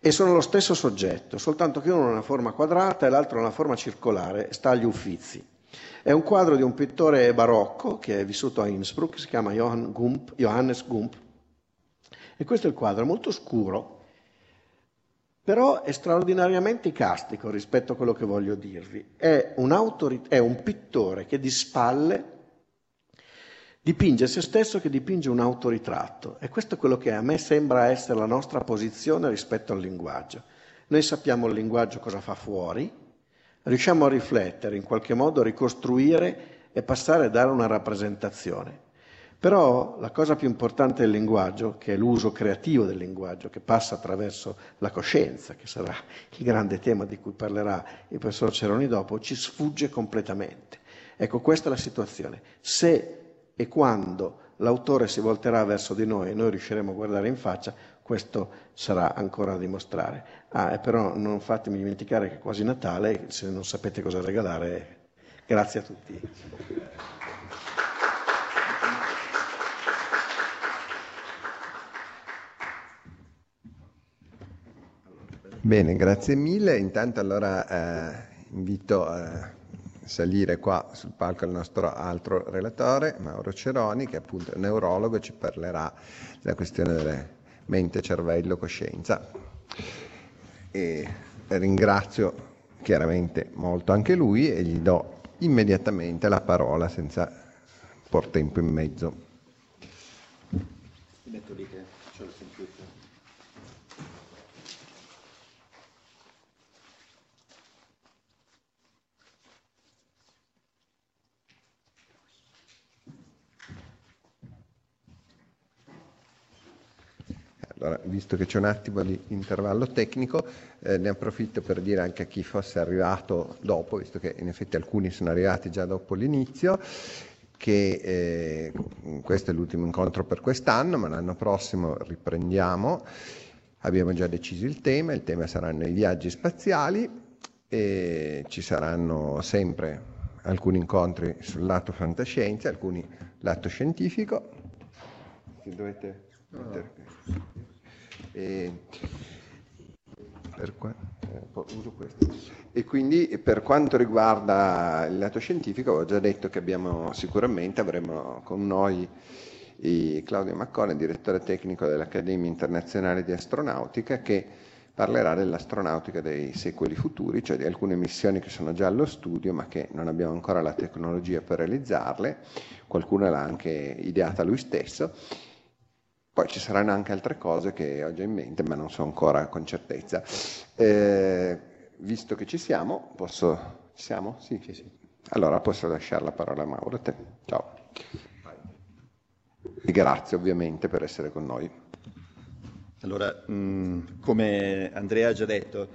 e sono lo stesso soggetto, soltanto che uno ha una forma quadrata e l'altro ha una forma circolare, sta agli Uffizi. È un quadro di un pittore barocco che è vissuto a Innsbruck, si chiama Gump, Johannes Gump, e questo è il quadro, molto scuro, però è straordinariamente castico rispetto a quello che voglio dirvi. È un, è un pittore che di spalle Dipinge se stesso che dipinge un autoritratto e questo è quello che a me sembra essere la nostra posizione rispetto al linguaggio. Noi sappiamo il linguaggio cosa fa fuori, riusciamo a riflettere, in qualche modo a ricostruire e passare a dare una rappresentazione. Però la cosa più importante del linguaggio, che è l'uso creativo del linguaggio, che passa attraverso la coscienza, che sarà il grande tema di cui parlerà il professor Ceroni dopo, ci sfugge completamente. Ecco, questa è la situazione. Se e quando l'autore si volterà verso di noi e noi riusciremo a guardare in faccia, questo sarà ancora da dimostrare. Ah, però non fatemi dimenticare che è quasi Natale, se non sapete cosa regalare, grazie a tutti. Bene, grazie mille. Intanto allora eh, invito a salire qua sul palco il nostro altro relatore, Mauro Ceroni, che appunto è neurologo e ci parlerà della questione delle mente, cervello, coscienza. E ringrazio chiaramente molto anche lui e gli do immediatamente la parola senza por tempo in mezzo. Metto lì che c'ho il computer. Allora, visto che c'è un attimo di intervallo tecnico, eh, ne approfitto per dire anche a chi fosse arrivato dopo, visto che in effetti alcuni sono arrivati già dopo l'inizio, che eh, questo è l'ultimo incontro per quest'anno, ma l'anno prossimo riprendiamo. Abbiamo già deciso il tema, il tema saranno i viaggi spaziali e ci saranno sempre alcuni incontri sul lato fantascienza, alcuni lato scientifico. Che dovete mettere- e, qua- eh. E quindi per quanto riguarda il lato scientifico, ho già detto che abbiamo sicuramente avremo con noi i Claudio Maccone, direttore tecnico dell'Accademia Internazionale di Astronautica, che parlerà dell'astronautica dei secoli futuri, cioè di alcune missioni che sono già allo studio ma che non abbiamo ancora la tecnologia per realizzarle, qualcuna l'ha anche ideata lui stesso. Poi ci saranno anche altre cose che ho già in mente, ma non so ancora con certezza. Eh, visto che ci siamo, posso... Ci siamo? Sì, sì, sì. Allora posso lasciare la parola a Mauro. a te. Ciao. E grazie ovviamente per essere con noi. Allora, mh, come Andrea ha già detto,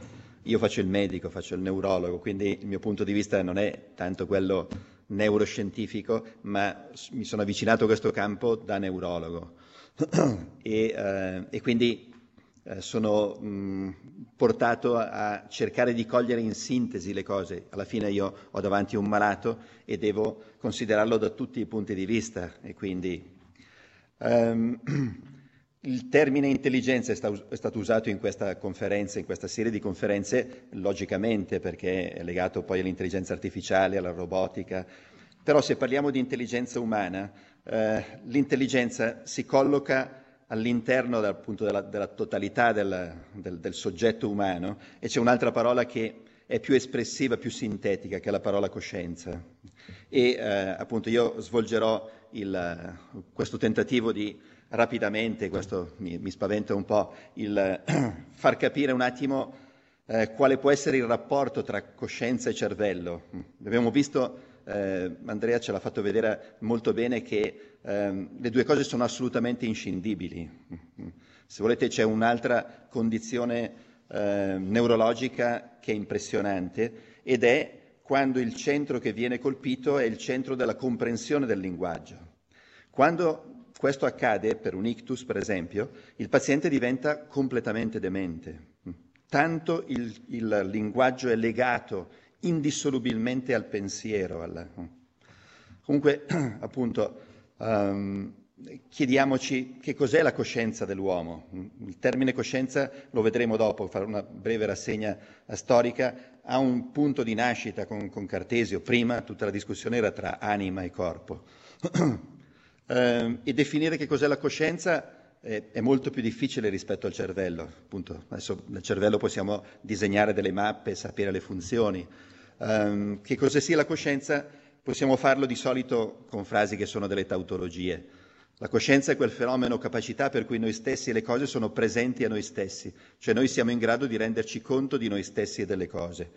io faccio il medico, faccio il neurologo, quindi il mio punto di vista non è tanto quello neuroscientifico, ma mi sono avvicinato a questo campo da neurologo e, eh, e quindi eh, sono mh, portato a, cercare di cogliere in sintesi le cose. Alla fine io ho davanti un malato e devo considerarlo da tutti i punti di vista e quindi Ehm, il termine intelligenza è, sta- è stato usato in questa conferenza, in questa serie di conferenze, logicamente perché è legato poi all'intelligenza artificiale, alla robotica, però se parliamo di intelligenza umana, eh, l'intelligenza si colloca all'interno appunto della, della totalità del, del- del soggetto umano e c'è un'altra parola che è più espressiva, più sintetica, che è la parola coscienza. E eh, appunto io svolgerò il- questo tentativo di rapidamente, questo mi, mi spaventa un po', il far capire un attimo eh, quale può essere il rapporto tra coscienza e cervello. Abbiamo visto, eh, Andrea ce l'ha fatto vedere molto bene, che ehm, le due cose sono assolutamente inscindibili. Se volete c'è un'altra condizione eh, neurologica che è impressionante ed è quando il centro che viene colpito è il centro della comprensione del linguaggio. Quando questo accade, per un ictus per esempio, il paziente diventa completamente demente. Tanto il, il linguaggio è legato indissolubilmente al pensiero. alla- Comunque, appunto, ehm, chiediamoci che cos'è la coscienza dell'uomo. Il termine coscienza, lo vedremo dopo, fare una breve rassegna storica, ha un punto di nascita con, con Cartesio. Prima tutta la discussione era tra anima e corpo. Eh, e definire che cos'è la coscienza eh, è molto più difficile rispetto al cervello. Appunto, adesso nel cervello possiamo disegnare delle mappe, sapere le funzioni. Ehm, che cosa sia la coscienza possiamo farlo di solito con frasi che sono delle tautologie. La coscienza è quel fenomeno capacità per cui noi stessi e le cose sono presenti a noi stessi, cioè noi siamo in grado di renderci conto di noi stessi e delle cose.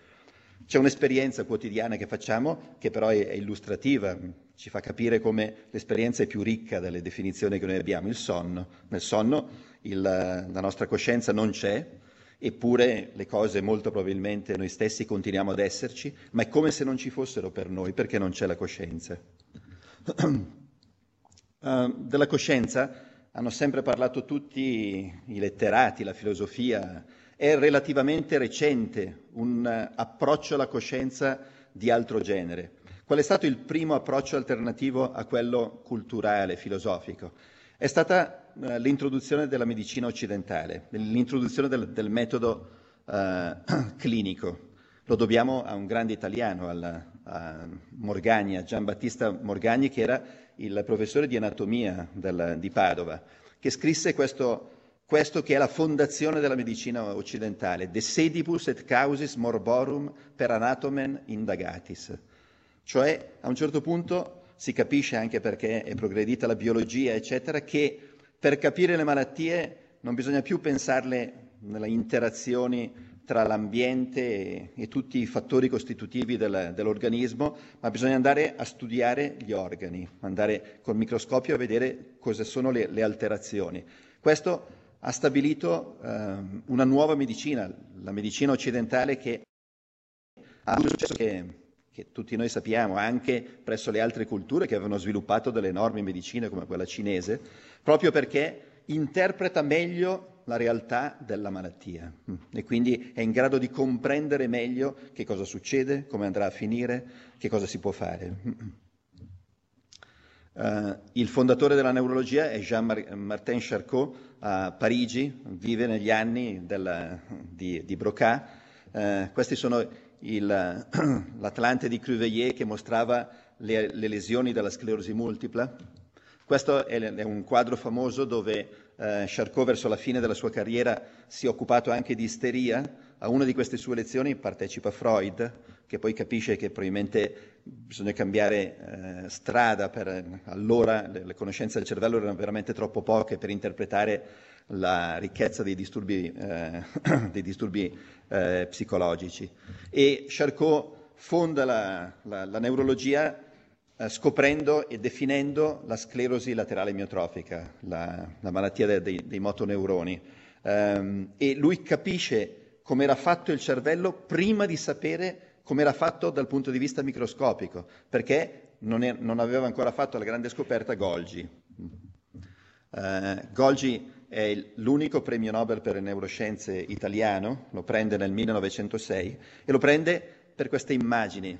C'è un'esperienza quotidiana che facciamo che però è, è illustrativa, ci fa capire come l'esperienza è più ricca delle definizioni che noi abbiamo. Il sonno. Nel sonno il, la nostra coscienza non c'è, eppure le cose molto probabilmente noi stessi continuiamo ad esserci, ma è come se non ci fossero per noi perché non c'è la coscienza. uh, della coscienza hanno sempre parlato tutti i letterati, la filosofia, è relativamente recente un approccio alla coscienza di altro genere. Qual è stato il primo approccio alternativo a quello culturale, filosofico? È stata uh, l'introduzione della medicina occidentale, l'introduzione del, del metodo uh, clinico. Lo dobbiamo a un grande italiano, alla, a Morgagni, a Giambattista Morgagni, che era il professore di anatomia del, di Padova, che scrisse questo, questo, che è la fondazione della medicina occidentale, De sedibus et causis morborum per anatomen indagatis. Cioè, a un certo punto si capisce anche perché è progredita la biologia, eccetera, che per capire le malattie non bisogna più pensarle nelle interazioni tra l'ambiente e, e tutti i fattori costitutivi del, dell'organismo, ma bisogna andare a studiare gli organi, andare col microscopio a vedere cosa sono le, le alterazioni. Questo ha stabilito eh, una nuova medicina, la medicina occidentale che ha avuto successo che che tutti noi sappiamo anche presso le altre culture che avevano sviluppato delle enormi medicine come quella cinese, proprio perché interpreta meglio la realtà della malattia mm. e quindi è in grado di comprendere meglio che cosa succede, come andrà a finire, che cosa si può fare. Uh, il fondatore della neurologia è Jean-Martin Charcot a Parigi, vive negli anni della, di, di Broca. Uh, questi sono il, l'Atlante di Cruveillet che mostrava le, le, lesioni della sclerosi multipla. Questo è, è un quadro famoso dove eh, Charcot verso la fine della sua carriera si è occupato anche di isteria. A una di queste sue lezioni partecipa Freud, che poi capisce che probabilmente bisogna cambiare eh, strada, per, allora le, le conoscenze del cervello erano veramente troppo poche per interpretare la ricchezza dei disturbi, eh, dei disturbi eh, psicologici. E Charcot fonda la, la, la neurologia eh, scoprendo e definendo la sclerosi laterale miotrofica, la, la malattia de, de, dei motoneuroni. Um, e lui capisce come era fatto il cervello prima di sapere come era fatto dal punto di vista microscopico, perché non, è, non aveva ancora fatto la grande scoperta Golgi. Uh, Golgi è l'unico premio Nobel per le neuroscienze italiano, lo prende nel 1906 e lo prende per queste immagini.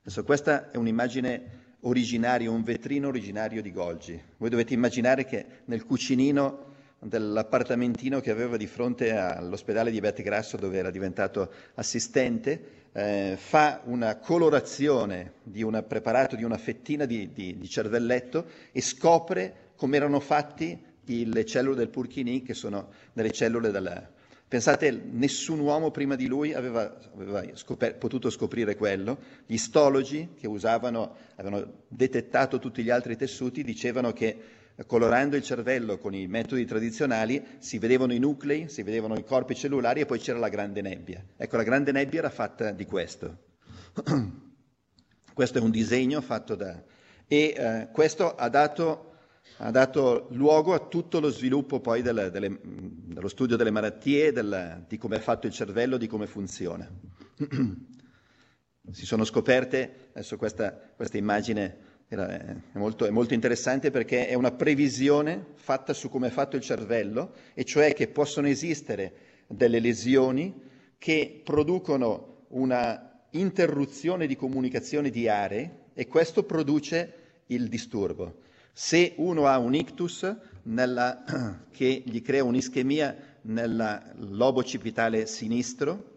Adesso questa è un'immagine originaria, un vetrino originario di Golgi. Voi dovete immaginare che nel cucinino dell'appartamentino che aveva di fronte all'ospedale di Beppe Grasso dove era diventato assistente, eh, fa una colorazione di un preparato di una fettina di, di, di cervelletto e scopre come erano fatti le cellule del Purkinì, che sono delle cellule della... Pensate, nessun uomo prima di lui aveva, aveva scoper- potuto scoprire quello. Gli istologi che usavano, avevano detettato tutti gli altri tessuti, dicevano che colorando il cervello con i metodi tradizionali si vedevano i nuclei, si vedevano i corpi cellulari e poi c'era la grande nebbia. Ecco, la grande nebbia era fatta di questo. questo è un disegno fatto da... e eh, questo ha dato ha dato luogo a tutto lo sviluppo poi delle, delle, dello studio delle malattie, del, di come è fatto il cervello, di come funziona. si sono scoperte, adesso questa, questa immagine è, molto, è, molto, interessante perché è una previsione fatta su come è fatto il cervello, e cioè che possono esistere delle lesioni che producono una interruzione di comunicazione di aree e questo produce il disturbo. Se uno ha un ictus nella, che gli crea un'ischemia nel lobo cipitale sinistro,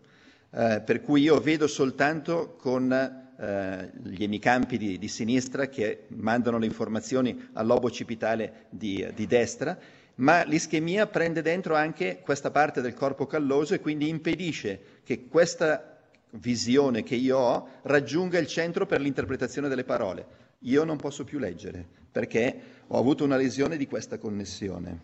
eh, per cui io vedo soltanto con eh, gli emicampi di, di, sinistra che mandano le informazioni al lobo cipitale di, di destra, ma l'ischemia prende dentro anche questa parte del corpo calloso e quindi impedisce che questa visione che io ho raggiunga il centro per l'interpretazione delle parole. Io non posso più leggere perché ho avuto una lesione di questa connessione.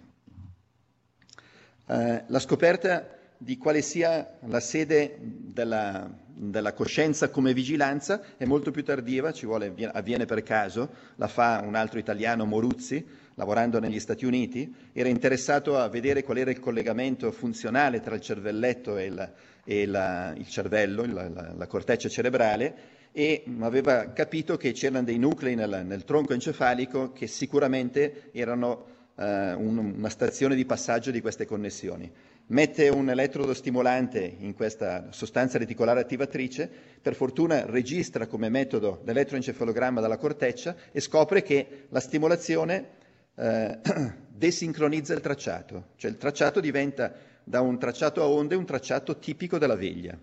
Eh, la scoperta di quale sia la sede della, della coscienza come vigilanza è molto più tardiva, ci vuole, avviene per caso, la fa un altro italiano, Moruzzi, lavorando negli Stati Uniti, era interessato a vedere qual era il collegamento funzionale tra il cervelletto e, il, e la, il cervello, la, la, la corteccia cerebrale, e aveva capito che c'erano dei nuclei nel, nel tronco encefalico che sicuramente erano eh, un, una stazione di passaggio di queste connessioni. Mette un elettrodo stimolante in questa sostanza reticolare attivatrice, per fortuna registra come metodo l'elettroencefalogramma dalla corteccia e scopre che la stimolazione eh, desincronizza il tracciato, cioè il tracciato diventa da un tracciato a onde un tracciato tipico della veglia.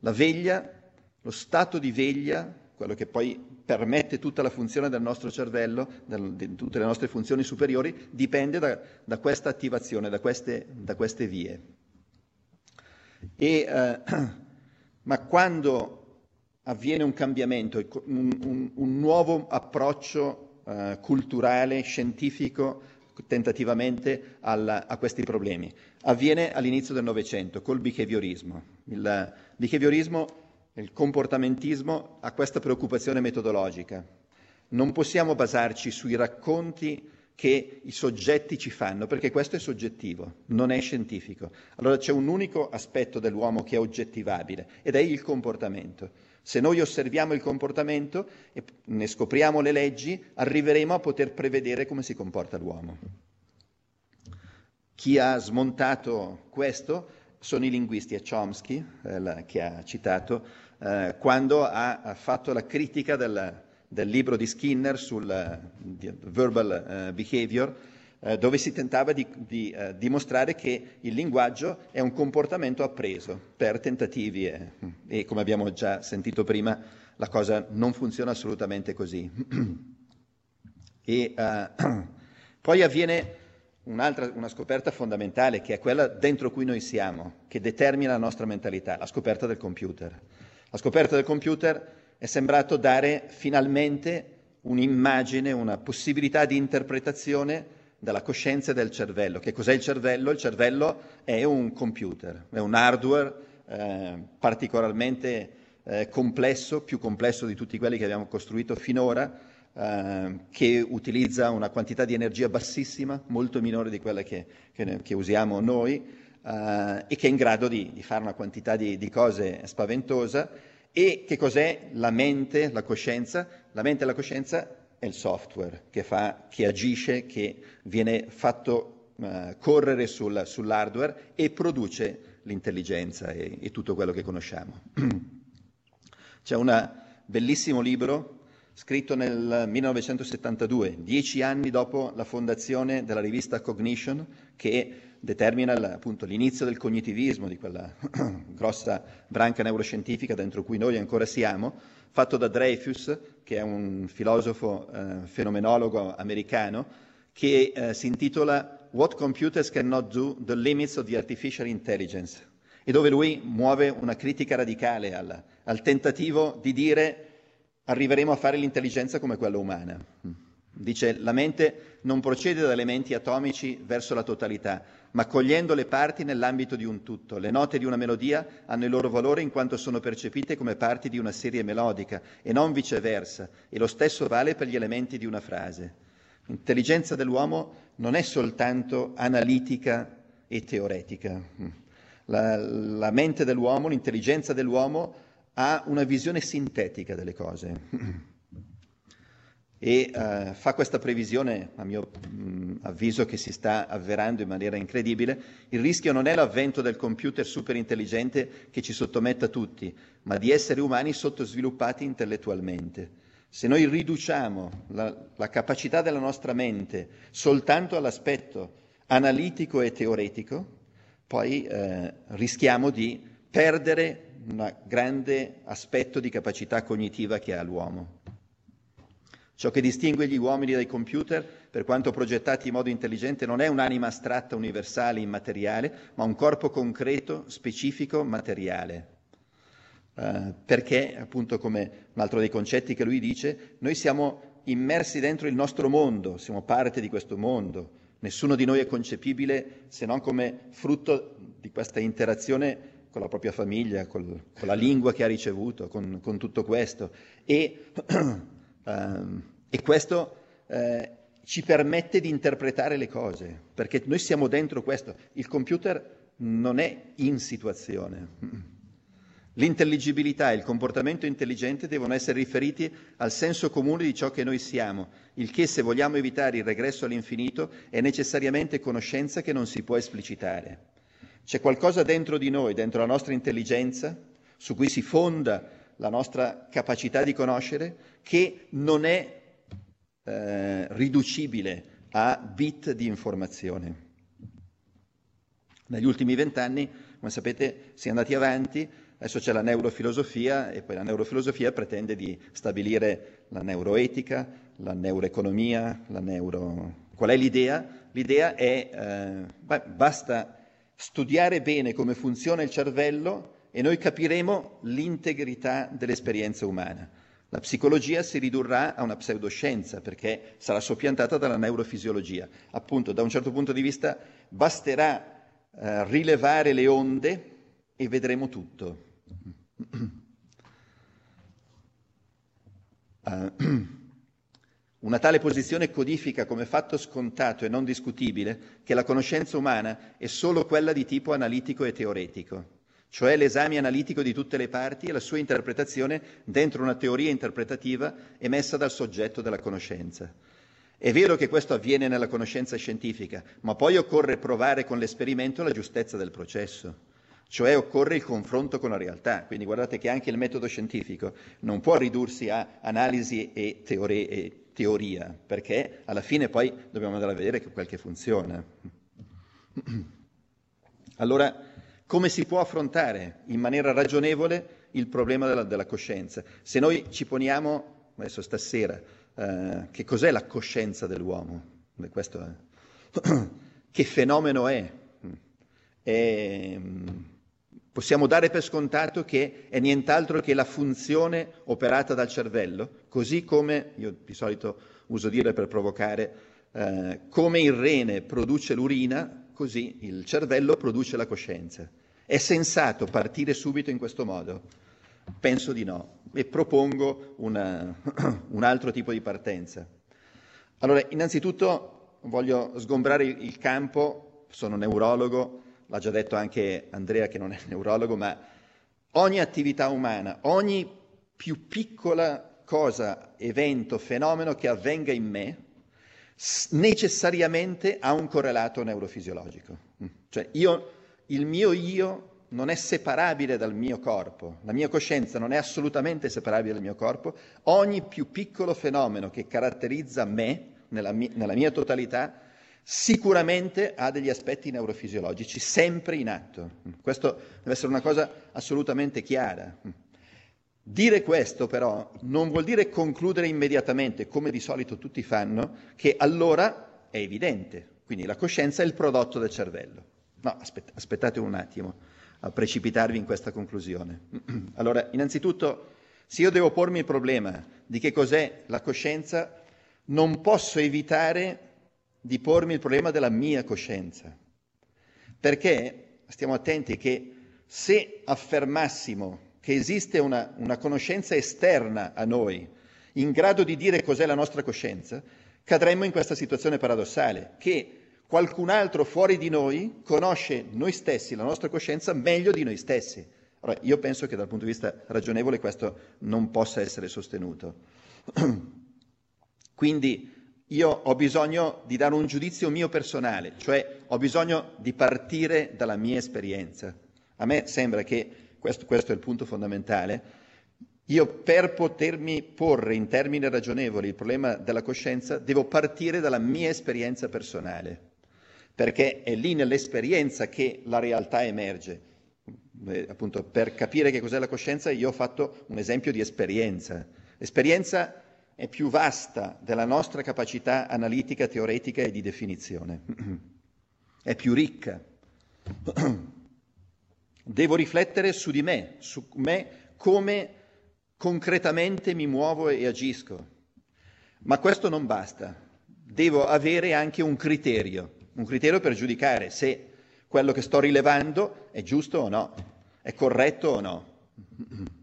La veglia, lo stato di veglia, quello che poi permette tutta la funzione del nostro cervello, del, di tutte le nostre funzioni superiori, dipende da, da questa attivazione, da queste, da queste vie. E, eh, ma quando avviene un cambiamento, un, un, un nuovo approccio eh, culturale, scientifico, tentativamente alla, a questi problemi, avviene all'inizio del Novecento col behaviorismo. Il behaviorismo il comportamentismo ha questa preoccupazione metodologica. Non possiamo basarci sui racconti che i soggetti ci fanno, perché questo è soggettivo, non è scientifico. Allora c'è un unico aspetto dell'uomo che è oggettivabile ed è il comportamento. Se noi osserviamo il comportamento e ne scopriamo le leggi, arriveremo a poter prevedere come si comporta l'uomo. Chi ha smontato questo sono i linguisti, è Chomsky, eh, che ha citato, eh, quando ha, ha, fatto la critica del, del libro di Skinner sul uh, verbal uh, behavior, uh, dove si tentava di, di dimostrare che il linguaggio è un comportamento appreso per tentativi e, e, come abbiamo già sentito prima, la cosa non funziona assolutamente così. e poi avviene un'altra una scoperta fondamentale che è quella dentro cui noi siamo, che determina la nostra mentalità, la scoperta del computer. La scoperta del computer è sembrato dare finalmente un'immagine, una possibilità di interpretazione della coscienza del cervello. Che cos'è il cervello? Il cervello è un computer, è un hardware eh, particolarmente eh, complesso, più complesso di tutti quelli che abbiamo costruito finora, Ehm, che utilizza una quantità di energia bassissima, molto minore di quella che, che, che usiamo noi, uh, e che è in grado di, di fare una quantità di, di, cose spaventosa. E che cos'è la mente, la coscienza? La mente e la coscienza è il software che, fa, che agisce, che viene fatto uh, correre sul, sull'hardware e produce l'intelligenza e, e tutto quello che conosciamo. C'è un bellissimo libro scritto nel 1972, dieci anni dopo la fondazione della rivista Cognition, che determina appunto l'inizio del cognitivismo, di quella grossa branca neuroscientifica dentro cui noi ancora siamo, fatto da Dreyfus, che è un filosofo eh, fenomenologo americano, che eh, si intitola What Computers Cannot Do, The Limits of the Artificial Intelligence, e dove lui muove una critica radicale al, al tentativo di dire arriveremo a fare l'intelligenza come quella umana. Dice, la mente non procede da elementi atomici verso la totalità, ma cogliendo le parti nell'ambito di un tutto. Le note di una melodia hanno il loro valore in quanto sono percepite come parti di una serie melodica e non viceversa, e lo stesso vale per gli elementi di una frase. L'intelligenza dell'uomo non è soltanto analitica e teoretica. La, la mente dell'uomo, l'intelligenza dell'uomo ha una visione sintetica delle cose e uh, fa questa previsione, a mio mh, avviso, che si sta avverando in maniera incredibile. Il rischio non è l'avvento del computer superintelligente che ci sottometta tutti, ma di esseri umani sottosviluppati intellettualmente. Se noi riduciamo la, la capacità della nostra mente soltanto all'aspetto analitico e teoretico, poi eh, rischiamo di perdere un grande aspetto di capacità cognitiva che ha l'uomo. Ciò che distingue gli uomini dai computer, per quanto progettati in modo intelligente, non è un'anima astratta, universale, immateriale, ma un corpo concreto, specifico, materiale. Uh, perché, appunto, come un altro dei concetti che lui dice, noi siamo immersi dentro il nostro mondo, siamo parte di questo mondo. Nessuno di noi è concepibile se non come frutto di questa interazione con la propria famiglia, col- con la lingua che ha ricevuto, con, con tutto questo. E, ehm, e questo eh, ci permette di interpretare le cose, perché noi siamo dentro questo. Il computer non è in situazione. L'intelligibilità e il comportamento intelligente devono essere riferiti al senso comune di ciò che noi siamo, il che se vogliamo evitare il regresso all'infinito è necessariamente conoscenza che non si può esplicitare. C'è qualcosa dentro di noi, dentro la nostra intelligenza, su cui si fonda la nostra capacità di conoscere, che non è eh, riducibile a bit di informazione. Negli ultimi vent'anni, come sapete, si è andati avanti, adesso c'è la neurofilosofia e poi la neurofilosofia pretende di stabilire la neuroetica, la neuroeconomia, la neuro... Qual è l'idea? L'idea è, eh, basta studiare bene come funziona il cervello e noi capiremo l'integrità dell'esperienza umana. La psicologia si ridurrà a una pseudoscienza perché sarà soppiantata dalla neurofisiologia. Appunto, da un certo punto di vista basterà eh, rilevare le onde e vedremo tutto. Uh, una tale posizione codifica come fatto scontato e non discutibile che la conoscenza umana è solo quella di tipo analitico e teoretico, cioè l'esame analitico di tutte le parti e la sua interpretazione dentro una teoria interpretativa emessa dal soggetto della conoscenza. È vero che questo avviene nella conoscenza scientifica, ma poi occorre provare con l'esperimento la giustezza del processo, cioè occorre il confronto con la realtà. Quindi guardate che anche il metodo scientifico non può ridursi a analisi e, teorie, e teoria, perché alla fine poi dobbiamo andare a vedere quel che funziona. Allora, come si può affrontare in maniera ragionevole il problema della, della coscienza? Se noi ci poniamo, adesso stasera, eh, che cos'è la coscienza dell'uomo? Questo è. che fenomeno è? è? Possiamo dare per scontato che è nient'altro che la funzione operata dal cervello, così come, io di solito uso dire per provocare, eh, come il rene produce l'urina, così il cervello produce la coscienza. È sensato partire subito in questo modo? Penso di no e propongo una, un altro tipo di partenza. Allora, innanzitutto voglio sgombrare il campo, sono neurologo, l'ha già detto anche Andrea che non è neurologo, ma ogni attività umana, ogni più piccola cosa, evento, fenomeno che avvenga in me, necessariamente ha un correlato neurofisiologico. Cioè io, il mio io non è separabile dal mio corpo, la mia coscienza non è assolutamente separabile dal mio corpo, ogni più piccolo fenomeno che caratterizza me, nella mia, nella mia totalità, sicuramente ha degli aspetti neurofisiologici sempre in atto. Questo deve essere una cosa assolutamente chiara. Dire questo però non vuol dire concludere immediatamente, come di solito tutti fanno, che allora è evidente, quindi la coscienza è il prodotto del cervello. No, aspettate un attimo a precipitarvi in questa conclusione. Allora, innanzitutto, se io devo pormi il problema di che cos'è la coscienza, non posso evitare di pormi il problema della mia coscienza. Perché stiamo attenti che se affermassimo che esiste una, una conoscenza esterna a noi, in grado di dire cos'è la nostra coscienza, cadremmo in questa situazione paradossale, che qualcun altro fuori di noi conosce noi stessi, la nostra coscienza, meglio di noi stessi. Allora, io penso che dal punto di vista ragionevole questo non possa essere sostenuto. Quindi io ho bisogno di dare un giudizio mio personale, cioè ho bisogno di partire dalla mia esperienza. A me sembra che, questo, questo è il punto fondamentale, io per potermi porre in termini ragionevoli il problema della coscienza devo partire dalla mia esperienza personale perché è lì nell'esperienza che la realtà emerge. Eh, appunto, per capire che cos'è la coscienza io ho fatto un esempio di esperienza. L'esperienza è più vasta della nostra capacità analitica, teoretica e di definizione. È più ricca. Devo riflettere su di me, su me come concretamente mi muovo e agisco. Ma questo non basta. Devo avere anche un criterio un criterio per giudicare se quello che sto rilevando è giusto o no. È corretto o no?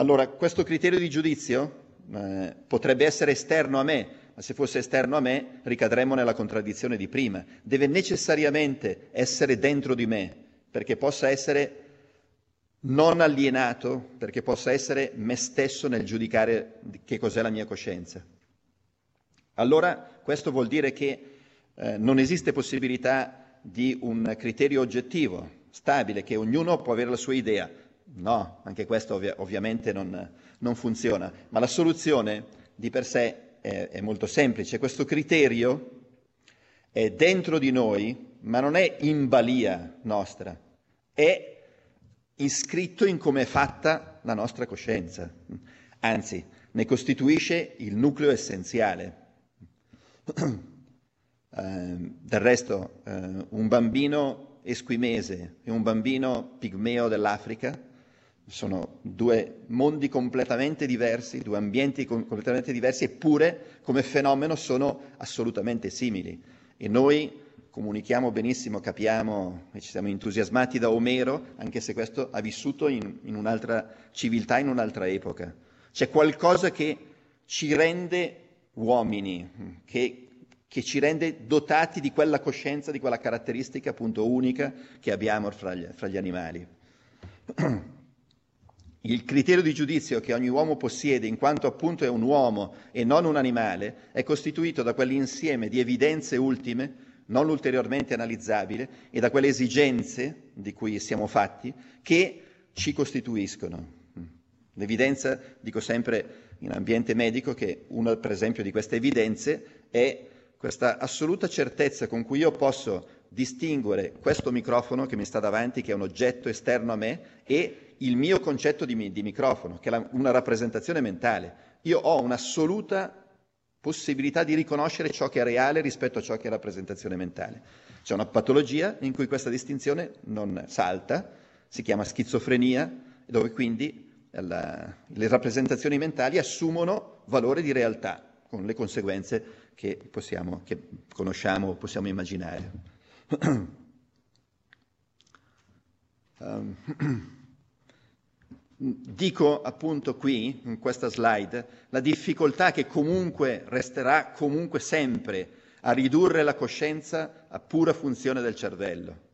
Allora, questo criterio di giudizio eh, potrebbe essere esterno a me, ma se fosse esterno a me ricadremmo nella contraddizione di prima. Deve necessariamente essere dentro di me perché possa essere non alienato, perché possa essere me stesso nel giudicare che cos'è la mia coscienza. Allora questo vuol dire che eh, non esiste possibilità di un criterio oggettivo, stabile, che ognuno può avere la sua idea. No, anche questo ovvia- ovviamente non, non, funziona, ma la soluzione di per sé è, è molto semplice. Questo criterio è dentro di noi, ma non è in balia nostra, è iscritto in come è fatta la nostra coscienza, anzi ne costituisce il nucleo essenziale. Eh, del resto, eh, un bambino esquimese e un bambino pigmeo dell'Africa sono due mondi completamente diversi, due ambienti completamente diversi, eppure come fenomeno sono assolutamente simili. E noi comunichiamo benissimo, capiamo e ci siamo entusiasmati da Omero, anche se questo ha vissuto in, in un'altra civiltà, in un'altra epoca. C'è qualcosa che ci rende uomini, che che ci rende dotati di quella coscienza, di quella caratteristica appunto unica che abbiamo fra gli, fra gli animali. Il criterio di giudizio che ogni uomo possiede, in quanto appunto è un uomo e non un animale, è costituito da quell'insieme di evidenze ultime, non ulteriormente analizzabili, e da quelle esigenze di cui siamo fatti, che ci costituiscono. L'evidenza, dico sempre in ambiente medico, che una per esempio di queste evidenze è questa assoluta certezza con cui io posso distinguere questo microfono che mi sta davanti, che è un oggetto esterno a me, e il mio concetto di, di microfono, che è la, una rappresentazione mentale. Io ho un'assoluta possibilità di riconoscere ciò che è reale rispetto a ciò che è rappresentazione mentale. C'è una patologia in cui questa distinzione non salta, si chiama schizofrenia, dove quindi la, le rappresentazioni mentali assumono valore di realtà, con le conseguenze che, possiamo, che conosciamo, possiamo immaginare. um, dico appunto qui, in questa slide, la difficoltà che comunque resterà comunque sempre a ridurre la coscienza a pura funzione del cervello.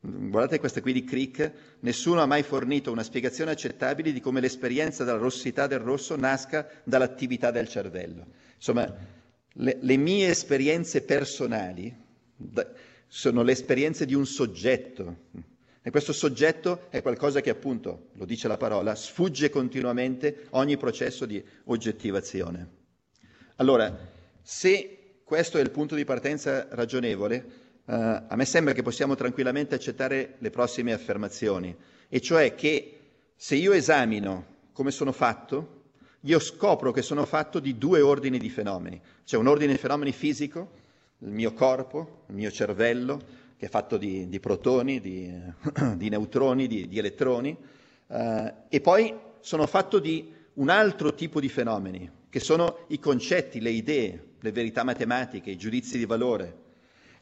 Guardate questa qui di Crick, nessuno ha mai fornito una spiegazione accettabile di come l'esperienza della rossità del rosso nasca dall'attività del cervello. Insomma, le, le mie esperienze personali sono le esperienze di un soggetto e questo soggetto è qualcosa che appunto, lo dice la parola, sfugge continuamente ogni processo di oggettivazione. Allora, se questo è il punto di partenza ragionevole, uh, a me sembra che possiamo tranquillamente accettare le prossime affermazioni, e cioè che se io esamino come sono fatto, io scopro che sono fatto di due ordini di fenomeni. C'è un ordine di fenomeni fisico, il mio corpo, il mio cervello, che è fatto di, di protoni, di, di, neutroni, di, di elettroni, eh, e poi sono fatto di un altro tipo di fenomeni, che sono i concetti, le idee, le verità matematiche, i giudizi di valore.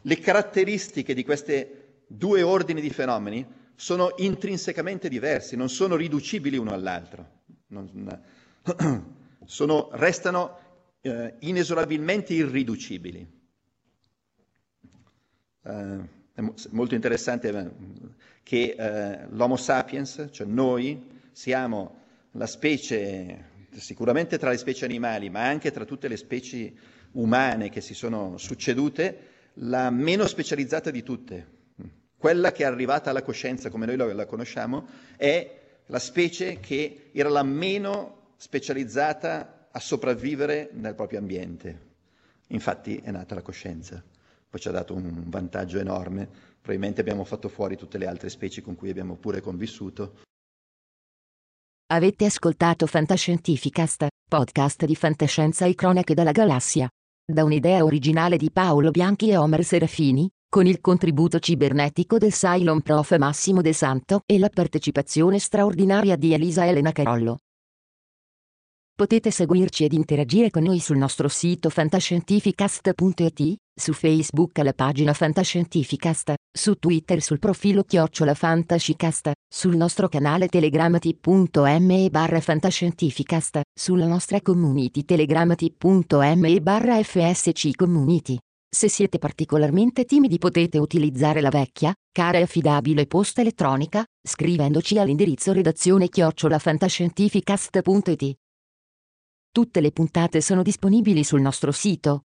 Le caratteristiche di questi due ordini di fenomeni sono intrinsecamente diversi, non sono riducibili uno all'altro. Non, sono, restano eh, inesorabilmente irriducibili. Eh, è molto interessante eh, che eh, l'Homo sapiens, cioè noi, siamo la specie, sicuramente tra le specie animali, ma anche tra tutte le specie umane che si sono succedute, la meno specializzata di tutte. Quella che è arrivata alla coscienza come noi la conosciamo è la specie che era la meno specializzata a sopravvivere nel proprio ambiente. Infatti è nata la coscienza, poi ci ha dato un vantaggio enorme, probabilmente abbiamo fatto fuori tutte le altre specie con cui abbiamo pure convissuto. Avete ascoltato Fantascientificast, podcast di fantascienza e cronache dalla galassia. Da un'idea originale di Paolo Bianchi e Omer Serafini, con il contributo cibernetico del Cylon Prof Massimo De Santo e la partecipazione straordinaria di Elisa Elena Carollo. Potete seguirci ed interagire con noi sul nostro sito fantascientificast.it, su Facebook alla pagina Fantascientificast, su Twitter sul profilo Chiocciola Fantascicast, sul nostro canale Telegram t.me barra Fantascientificast, sulla nostra community Telegram t.me barra FSC Community. Se siete particolarmente timidi potete utilizzare la vecchia, cara e affidabile posta elettronica, scrivendoci all'indirizzo redazione chiocciolafantascientificast.it. Tutte le puntate sono disponibili sul nostro sito,